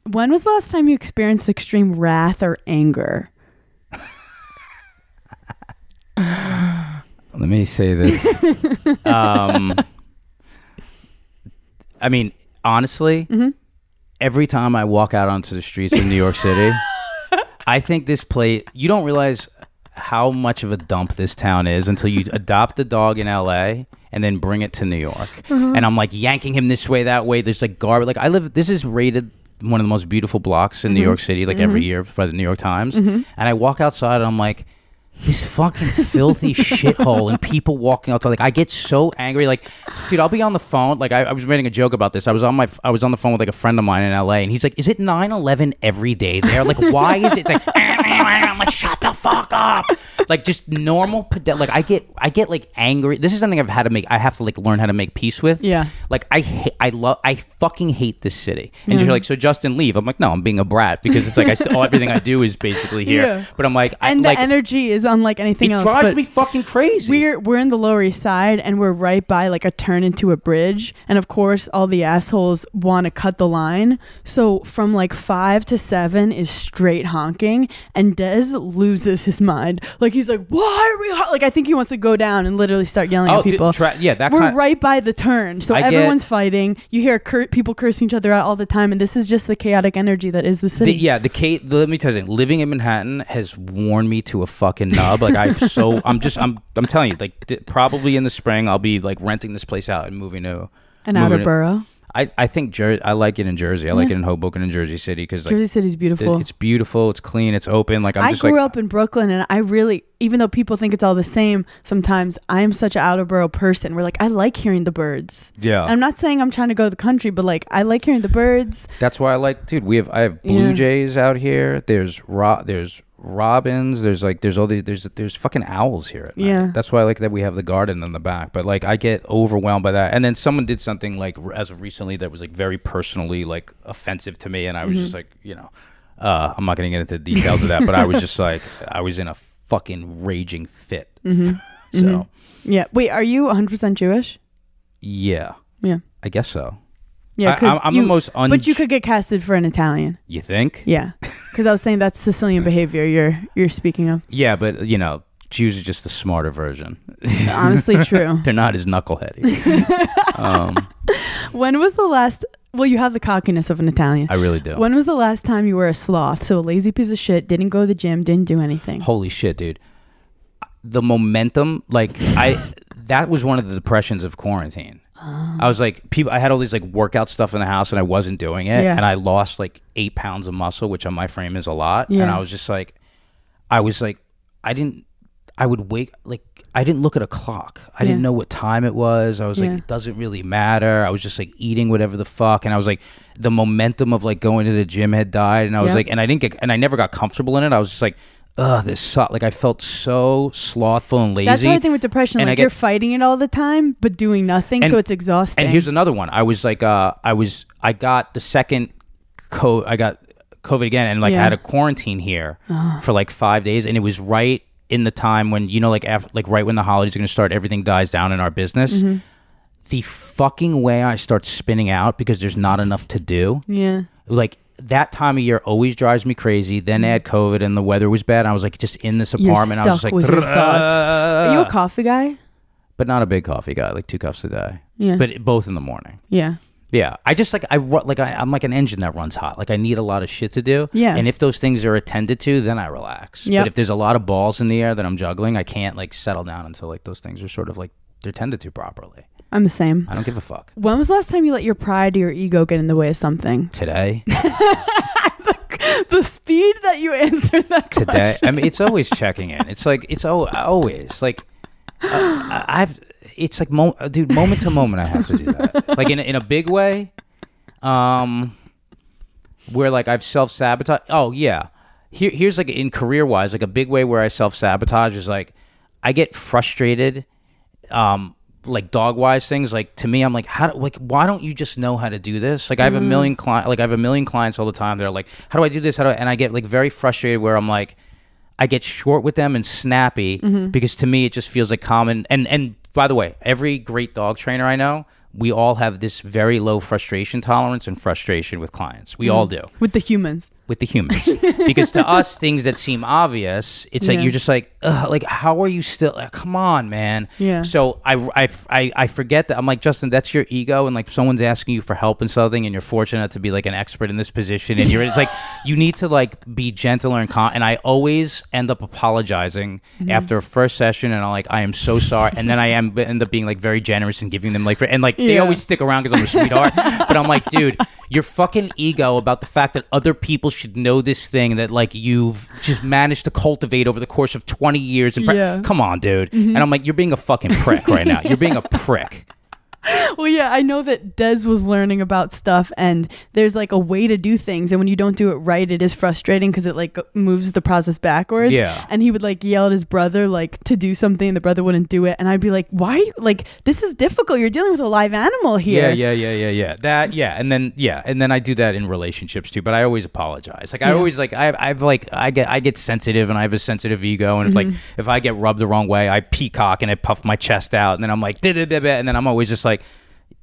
when was the last time you experienced extreme wrath or anger? Let me say this. um, I mean, honestly, Mm-hmm. every time I walk out onto the streets of New York City, I think this place, you don't realize how much of a dump this town is until you adopt a dog in LA and then bring it to New York. Mm-hmm. And I'm like yanking him this way, that way. There's like garbage. Like, I live, this is rated one of the most beautiful blocks in New Mm-hmm. York City, like every year by the New York Times. And I walk outside and I'm like, this fucking filthy shithole and people walking outside. Like I get so angry. Like, dude, I'll be on the phone. Like I, I was making a joke about this. I was on my I was on the phone with like a friend of mine in LA, and he's like, "Is it 9-11 every day there? Like, why is it?" It's like, I'm like, shut the fuck up. Like just normal. pede- Like I get I get like angry. This is something I've had to make. I have to like learn how to make peace with. Yeah. Like I hate. I love. I fucking hate this city. And you're like, so Justin, leave. I'm like, no, I'm being a brat because it's like I st- all everything I do is basically here. Yeah. But I'm like, I, And like the energy is unlike anything else. it else. drives but me fucking crazy. We're we're in the Lower East Side, and we're right by like a turn into a bridge, and of course, all the assholes want to cut the line. So from like five to seven is straight honking, and Des loses his mind. Like he's like, "Why are we?" hon-" Like I think he wants to go down and literally start yelling Oh, at people. tra- yeah, that we're kind- right by the turn, so I get- everyone's fighting. You hear cur- people cursing each other out all the time, and this is just the chaotic energy that is the city. The, yeah, the Kate. Let me tell you, something. living in Manhattan has worn me to a fucking nub. Like I'm so, I'm just, I'm, I'm telling you, like th- probably in the spring I'll be like renting this place out and moving to An outer to- borough. I, I think Jer- I like it in Jersey. I like it in Hoboken and Jersey City because like Jersey City's th- beautiful. it's beautiful, it's clean, it's open. Like I'm I just grew like up in Brooklyn, and I really, even though people think it's all the same, sometimes I am such an outer borough person. We're like I like hearing the birds. yeah. I'm not saying I'm trying to go to the country, but like I like hearing the birds. That's why I like, dude. We have I have blue Yeah. jays out here. There's ro- there's robins. There's like there's all these there's there's fucking owls here. At night. Yeah. That's why I like that we have the garden in the back. But like I get overwhelmed by that. And then someone did something like as of recently that was like very personally like offensive to me, and I was Mm-hmm. just like, you know, uh, I'm not gonna get into the details of that, but I was just like, I was in a fucking raging fit. Mm-hmm. so Yeah. Wait, are you 100 percent Jewish? yeah, Yeah. I guess so. Yeah. Because I'm- I'm the most un- But you could get casted for an Italian. You think? Yeah. Because I was saying that's Sicilian behavior. You're you're speaking of. Yeah, but you know, Jews are just the smarter version. Honestly, true. They're not as knuckleheady. um, When was the last? Well, you have the cockiness of an Italian. I really do. When was the last time you were a sloth? So a lazy piece of shit, didn't go to the gym, didn't do anything. Holy shit, dude. The momentum, like I that was one of the depressions of quarantine. I was like people I had all these like workout stuff in the house and I wasn't doing it Yeah. and I lost like 8 pounds of muscle, which on my frame is a lot, and I was just like I was like I didn't I would wake like I didn't look at a clock. I didn't know what time it was. I was Yeah. like it doesn't really matter. I was just like eating whatever the fuck and I was like the momentum of like going to the gym had died and I was Yeah. like and I didn't get and I never got comfortable in it. I was just like Ugh, this sucked. Like I felt so slothful and lazy. That's how I think with depression. And like get- you're fighting it all the time, but doing nothing, And- so it's exhausting. And here's another one. I was like, uh, I was, I got the second co, I got COVID again, and like Yeah. I had a quarantine here for like five days, and it was right in the time when you know, like after, like right when the holidays are gonna start, everything dies down in our business. Mm-hmm. The fucking way I start spinning out because there's not enough to do. yeah. Like that time of year always drives me crazy. Then add COVID and the weather was bad. I was like just in this apartment. I was just like, with your thoughts. Are you a coffee guy? but not a big coffee guy, like two cups a day. Yeah. But both in the morning. yeah. Yeah, I just like I ru- like I, I'm like an engine that runs hot. Like I need a lot of shit to do. Yeah. and if those things are attended to, then I relax. Yep. But if there's a lot of balls in the air that I'm juggling, I can't like settle down until like those things are sort of like they're tended to properly. I'm the same. I don't give a fuck. When was the last time you let your pride or your ego get in the way of something? Today, the speed that you answered that today. question. I mean, it's always checking in. It's like it's al- always like uh, I- I've. It's like mo- uh, dude, moment to moment, I have to do that. Like in a, in a big way, um, where like I've self sabotaged. Oh yeah, here here's like in career wise, like a big way where I self sabotage is like I get frustrated. Um, like dog wise things like to me i'm like how do, like why don't you just know how to do this like i have a mm-hmm. million client like i have a million clients all the time they're like how do i do this how do I? and i get like very frustrated where i'm like I get short with them and snappy mm-hmm. because to me it just feels like common. And and by the way, every great dog trainer I know, we all have this very low frustration tolerance and frustration with clients. We mm-hmm. all do with the humans. With the humans because to us things that seem obvious, it's like Yeah. you're just like, Ugh, like how are you still? like, come on, man. Yeah. So I, I, I, I forget that I'm like Justin. That's your ego, and like someone's asking you for help in something, and you're fortunate to be like an expert in this position, and you're it's like you need to like be gentler and calm. And I always end up apologizing Mm-hmm. after a first session, and I'm like, I am so sorry, and then I am end up being like very generous and giving them like, and like they always stick around because I'm a sweetheart, but I'm like, dude, your fucking ego about the fact that other people should know this thing that like you've just managed to cultivate over the course of 20 years. And pre- Yeah. come on, dude. Mm-hmm. And I'm like, you're being a fucking prick right now. You're being a prick. Well, yeah, I know that Des was learning about stuff, and there's like a way to do things, and when you don't do it right, it is frustrating because it like moves the process backwards. Yeah. And he would like yell at his brother like to do something, and the brother wouldn't do it, and I'd be like, "Why? Are you, like this is difficult. You're dealing with a live animal here." Yeah, yeah, yeah, yeah, yeah. That, yeah, and then yeah, and then I do that in relationships too. But I always apologize. Like I Yeah. always like I, I've like I get I get sensitive and I have a sensitive ego. And if like Mm-hmm. if I get rubbed the wrong way, I peacock and I puff my chest out, and then I'm like, and then I'm always just like.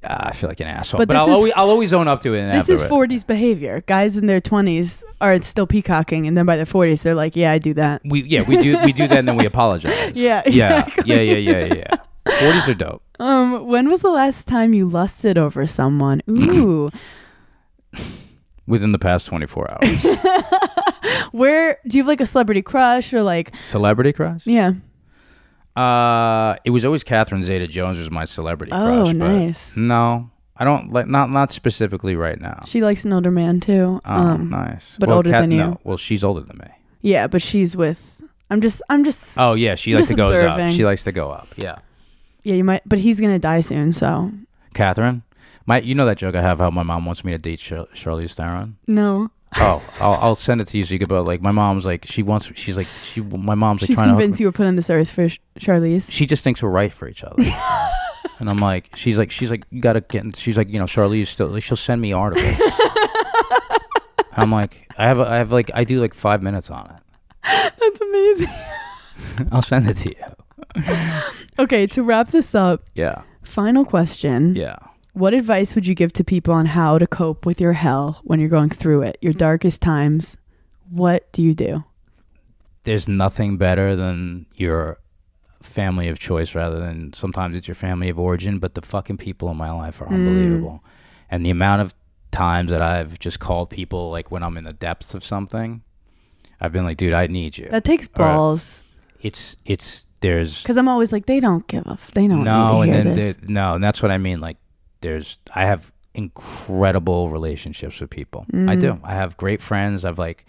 Ah, I feel like an asshole, But but, I'll is- always I'll always own up to it. And This is it. 40s behavior. Guys in their 20s are still peacocking, and then by their 40s, they're like, "Yeah, I do that." We yeah we do we do that and then we apologize. Yeah, yeah, yeah, yeah, yeah, yeah. Forties are dope. Um, when was the last time you lusted over someone? Ooh, Within the past twenty four hours, where do you have like a celebrity crush or like? celebrity crush. Yeah. Uh, it was always Catherine Zeta Jones was my celebrity Oh, crush. nice. No, I don't like not not specifically right now. She likes an older man too. Oh, um, nice. but well, older than no, you. Well, she's older than me. Yeah, but she's with. I'm just. I'm just. Oh yeah, she I'm likes to go up. She likes to go up. Yeah, Yeah, you might. But he's gonna die soon, so Catherine. My, you know that joke I have how my mom wants me to date Char- Charlize Theron. no. Oh, I'll, I'll send it to you so you can. But like, my mom's like, she wants. She's like, she. My mom's like She's trying to. convinced you were put on this earth for Sh- Charlize. she just thinks we're right for each other. and I'm like, she's like, she's like, you gotta get. in- She's like, you know, Charlize still. Like, she'll send me articles. I'm like, I have, a, I have like, I do like five minutes on it. That's amazing. I'll send it to you. okay, to wrap this up, Yeah, final question. yeah. What advice would you give to people on how to cope with your hell when you're going through it, your darkest times? What do you do? There's nothing better than your family of choice, rather than sometimes it's your family of origin. But the fucking people in my life are hmm. unbelievable, and the amount of times that I've just called people like when I'm in the depths of something, I've been like, dude, I need you. That takes balls. it's it's there's Because I'm always like, they don't give a. F- they don't no and then no and that's what i mean like there's i have incredible relationships with people i Mm. do i have great friends i've like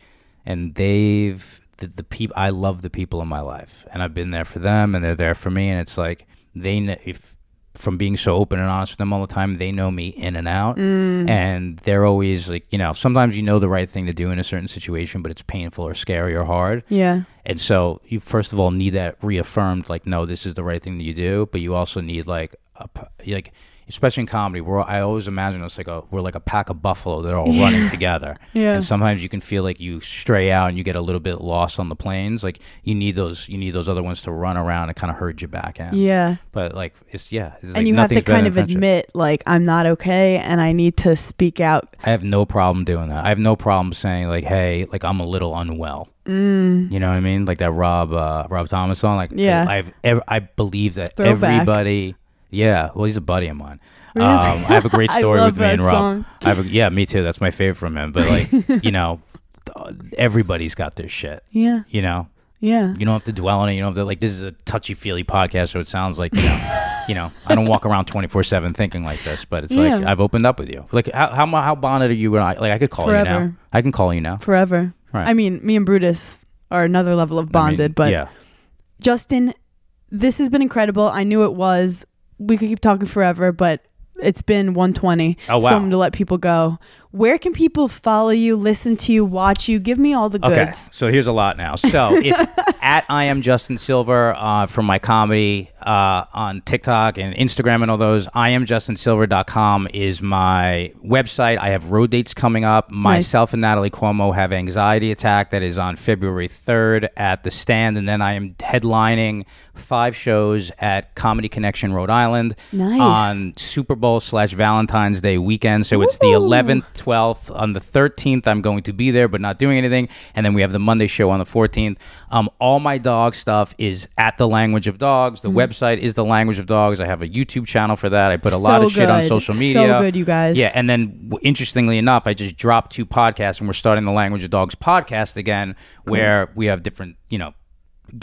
and they've the, the people i love the people in my life and i've been there for them and they're there for me and it's like they if from being so open and honest with them all the time they know me in and out Mm. and they're always like you know sometimes you know the right thing to do in a certain situation but it's painful or scary or hard yeah. and so you first of all need that reaffirmed, like, no, this is the right thing that you do. But you also need like, a, like, especially in comedy, we're I always imagine us like a we're like a pack of buffalo that are all running together. Yeah. And sometimes you can feel like you stray out and you get a little bit lost on the plains. Like you need those you need those other ones to run around and kind of herd you back in. Yeah. But like it's yeah, it's like and you have to kind of admit like I'm not okay and I need to speak out. I have no problem doing that. I have no problem saying like, "Hey, like I'm a little unwell." Mm. You know what I mean? Like that Rob uh, Rob Thomas song. Like, Yeah. I've ev- I believe that Throwback. everybody. Yeah, well, he's a buddy of mine. Really? Um, I have a great story with me and Rob. song. I have a, yeah, me too. That's my favorite from him. But like, you know, everybody's got their shit. Yeah. You know, Yeah. you don't have to dwell on it. You don't have to like. This is a touchy feely podcast, so it sounds like you know, you know. I don't walk around twenty four seven thinking like this, but it's like I've opened up with you. Like how how how bonded are you and I? Like I could call you now. I can call you now. Forever. Right. I mean, me and Brutus are another level of I mean, bonded, but yeah, Justin, this has been incredible. I knew it was. We could keep talking forever, but it's been 120. Oh, wow. So I'm going to let people go. Where can people follow you, listen to you, watch you? Give me all the good. Okay, so here's a lot now. So it's at I am Justin Silver uh, from my comedy uh, on TikTok and Instagram and all those. I am JustinSilver.com is my website. I have road dates coming up. Myself and Natalie Cuomo have Anxiety Attack that is on February 3rd at the stand. And then I am headlining five shows at Comedy Connection Rhode Island Nice. on Super Bowl slash Valentine's Day weekend. So it's the 11th, 12th. On the 13th, I'm going to be there, but not doing anything. And then we have the Monday show on the 14th. Um, all my dog stuff is at the Language of Dogs. The website is the Language of Dogs. I have a YouTube channel for that. I put a lot So of shit on good. social So media. good, you guys. Yeah, and then w- interestingly enough, I just dropped two podcasts, and we're starting the Language of Dogs podcast again, where we have different, you know,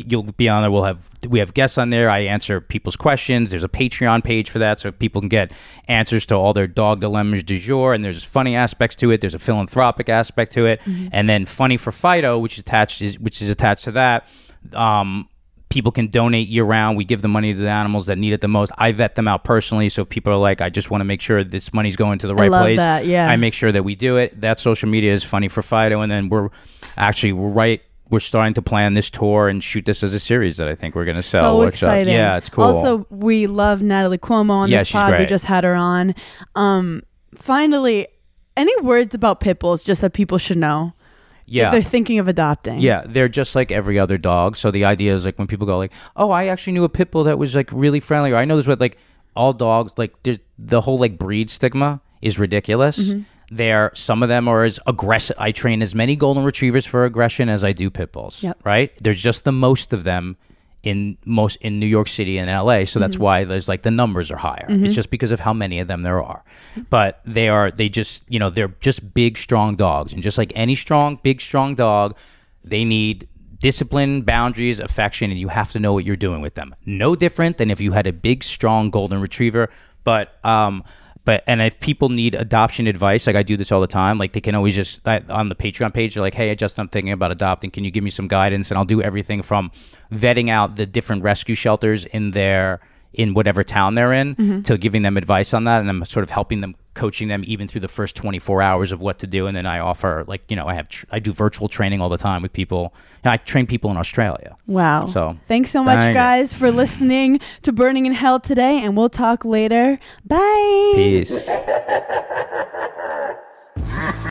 you'll be on there. We'll have we have guests on there. I answer people's questions. There's a Patreon page for that, so people can get answers to all their dog dilemmas du jour. And there's funny aspects to it. There's a philanthropic aspect to it, and then funny for Fido, which is attached is which is attached to that. Um, people can donate year round. We give the money to the animals that need it the most. I vet them out personally, so if people are like, I just want to make sure this money's going to the right love place. that, yeah. I make sure that we do it. That social media is funny for Fido, and then we're actually we're right. We're starting to plan this tour and shoot this as a series that I think we're going to sell. so exciting. yeah, it's cool. Also, we love Natalie Cuomo on Yeah, this pod. We just had her on. Um, finally, any words about pit bulls just that people should know yeah, if they're thinking of adopting? Yeah, they're just like every other dog. So the idea is like when people go like, "Oh, I actually knew a pit bull that was like really friendly," or "I know this," what like all dogs like the whole like breed stigma is ridiculous. Mm-hmm. They're some of them are as aggressive. I train as many golden retrievers for aggression as I do pit bulls. Yep. Right? There's just the most of them in most in New York City and LA. So Mm-hmm. that's why there's like the numbers are higher. It's just because of how many of them there are. But they are they just you know they're just big strong dogs and just like any strong big strong dog, they need discipline, boundaries, affection, and you have to know what you're doing with them. No different than if you had a big strong golden retriever. But um but and if people need adoption advice, like I do this all the time, like they can always just I- on the Patreon page, they're like, "Hey, I just I'm thinking about adopting. Can you give me some guidance?" And I'll do everything from vetting out the different rescue shelters in their in whatever town they're in mm-hmm. to giving them advice on that, and I'm sort of helping them, coaching them even through the first 24 hours of what to do, and then I offer like you know I have tr- I do virtual training all the time with people. And I train people in Australia. Wow. So, thanks so much, thank you. guys, for listening to Berning in Hell today, and we'll talk later. Bye. Peace.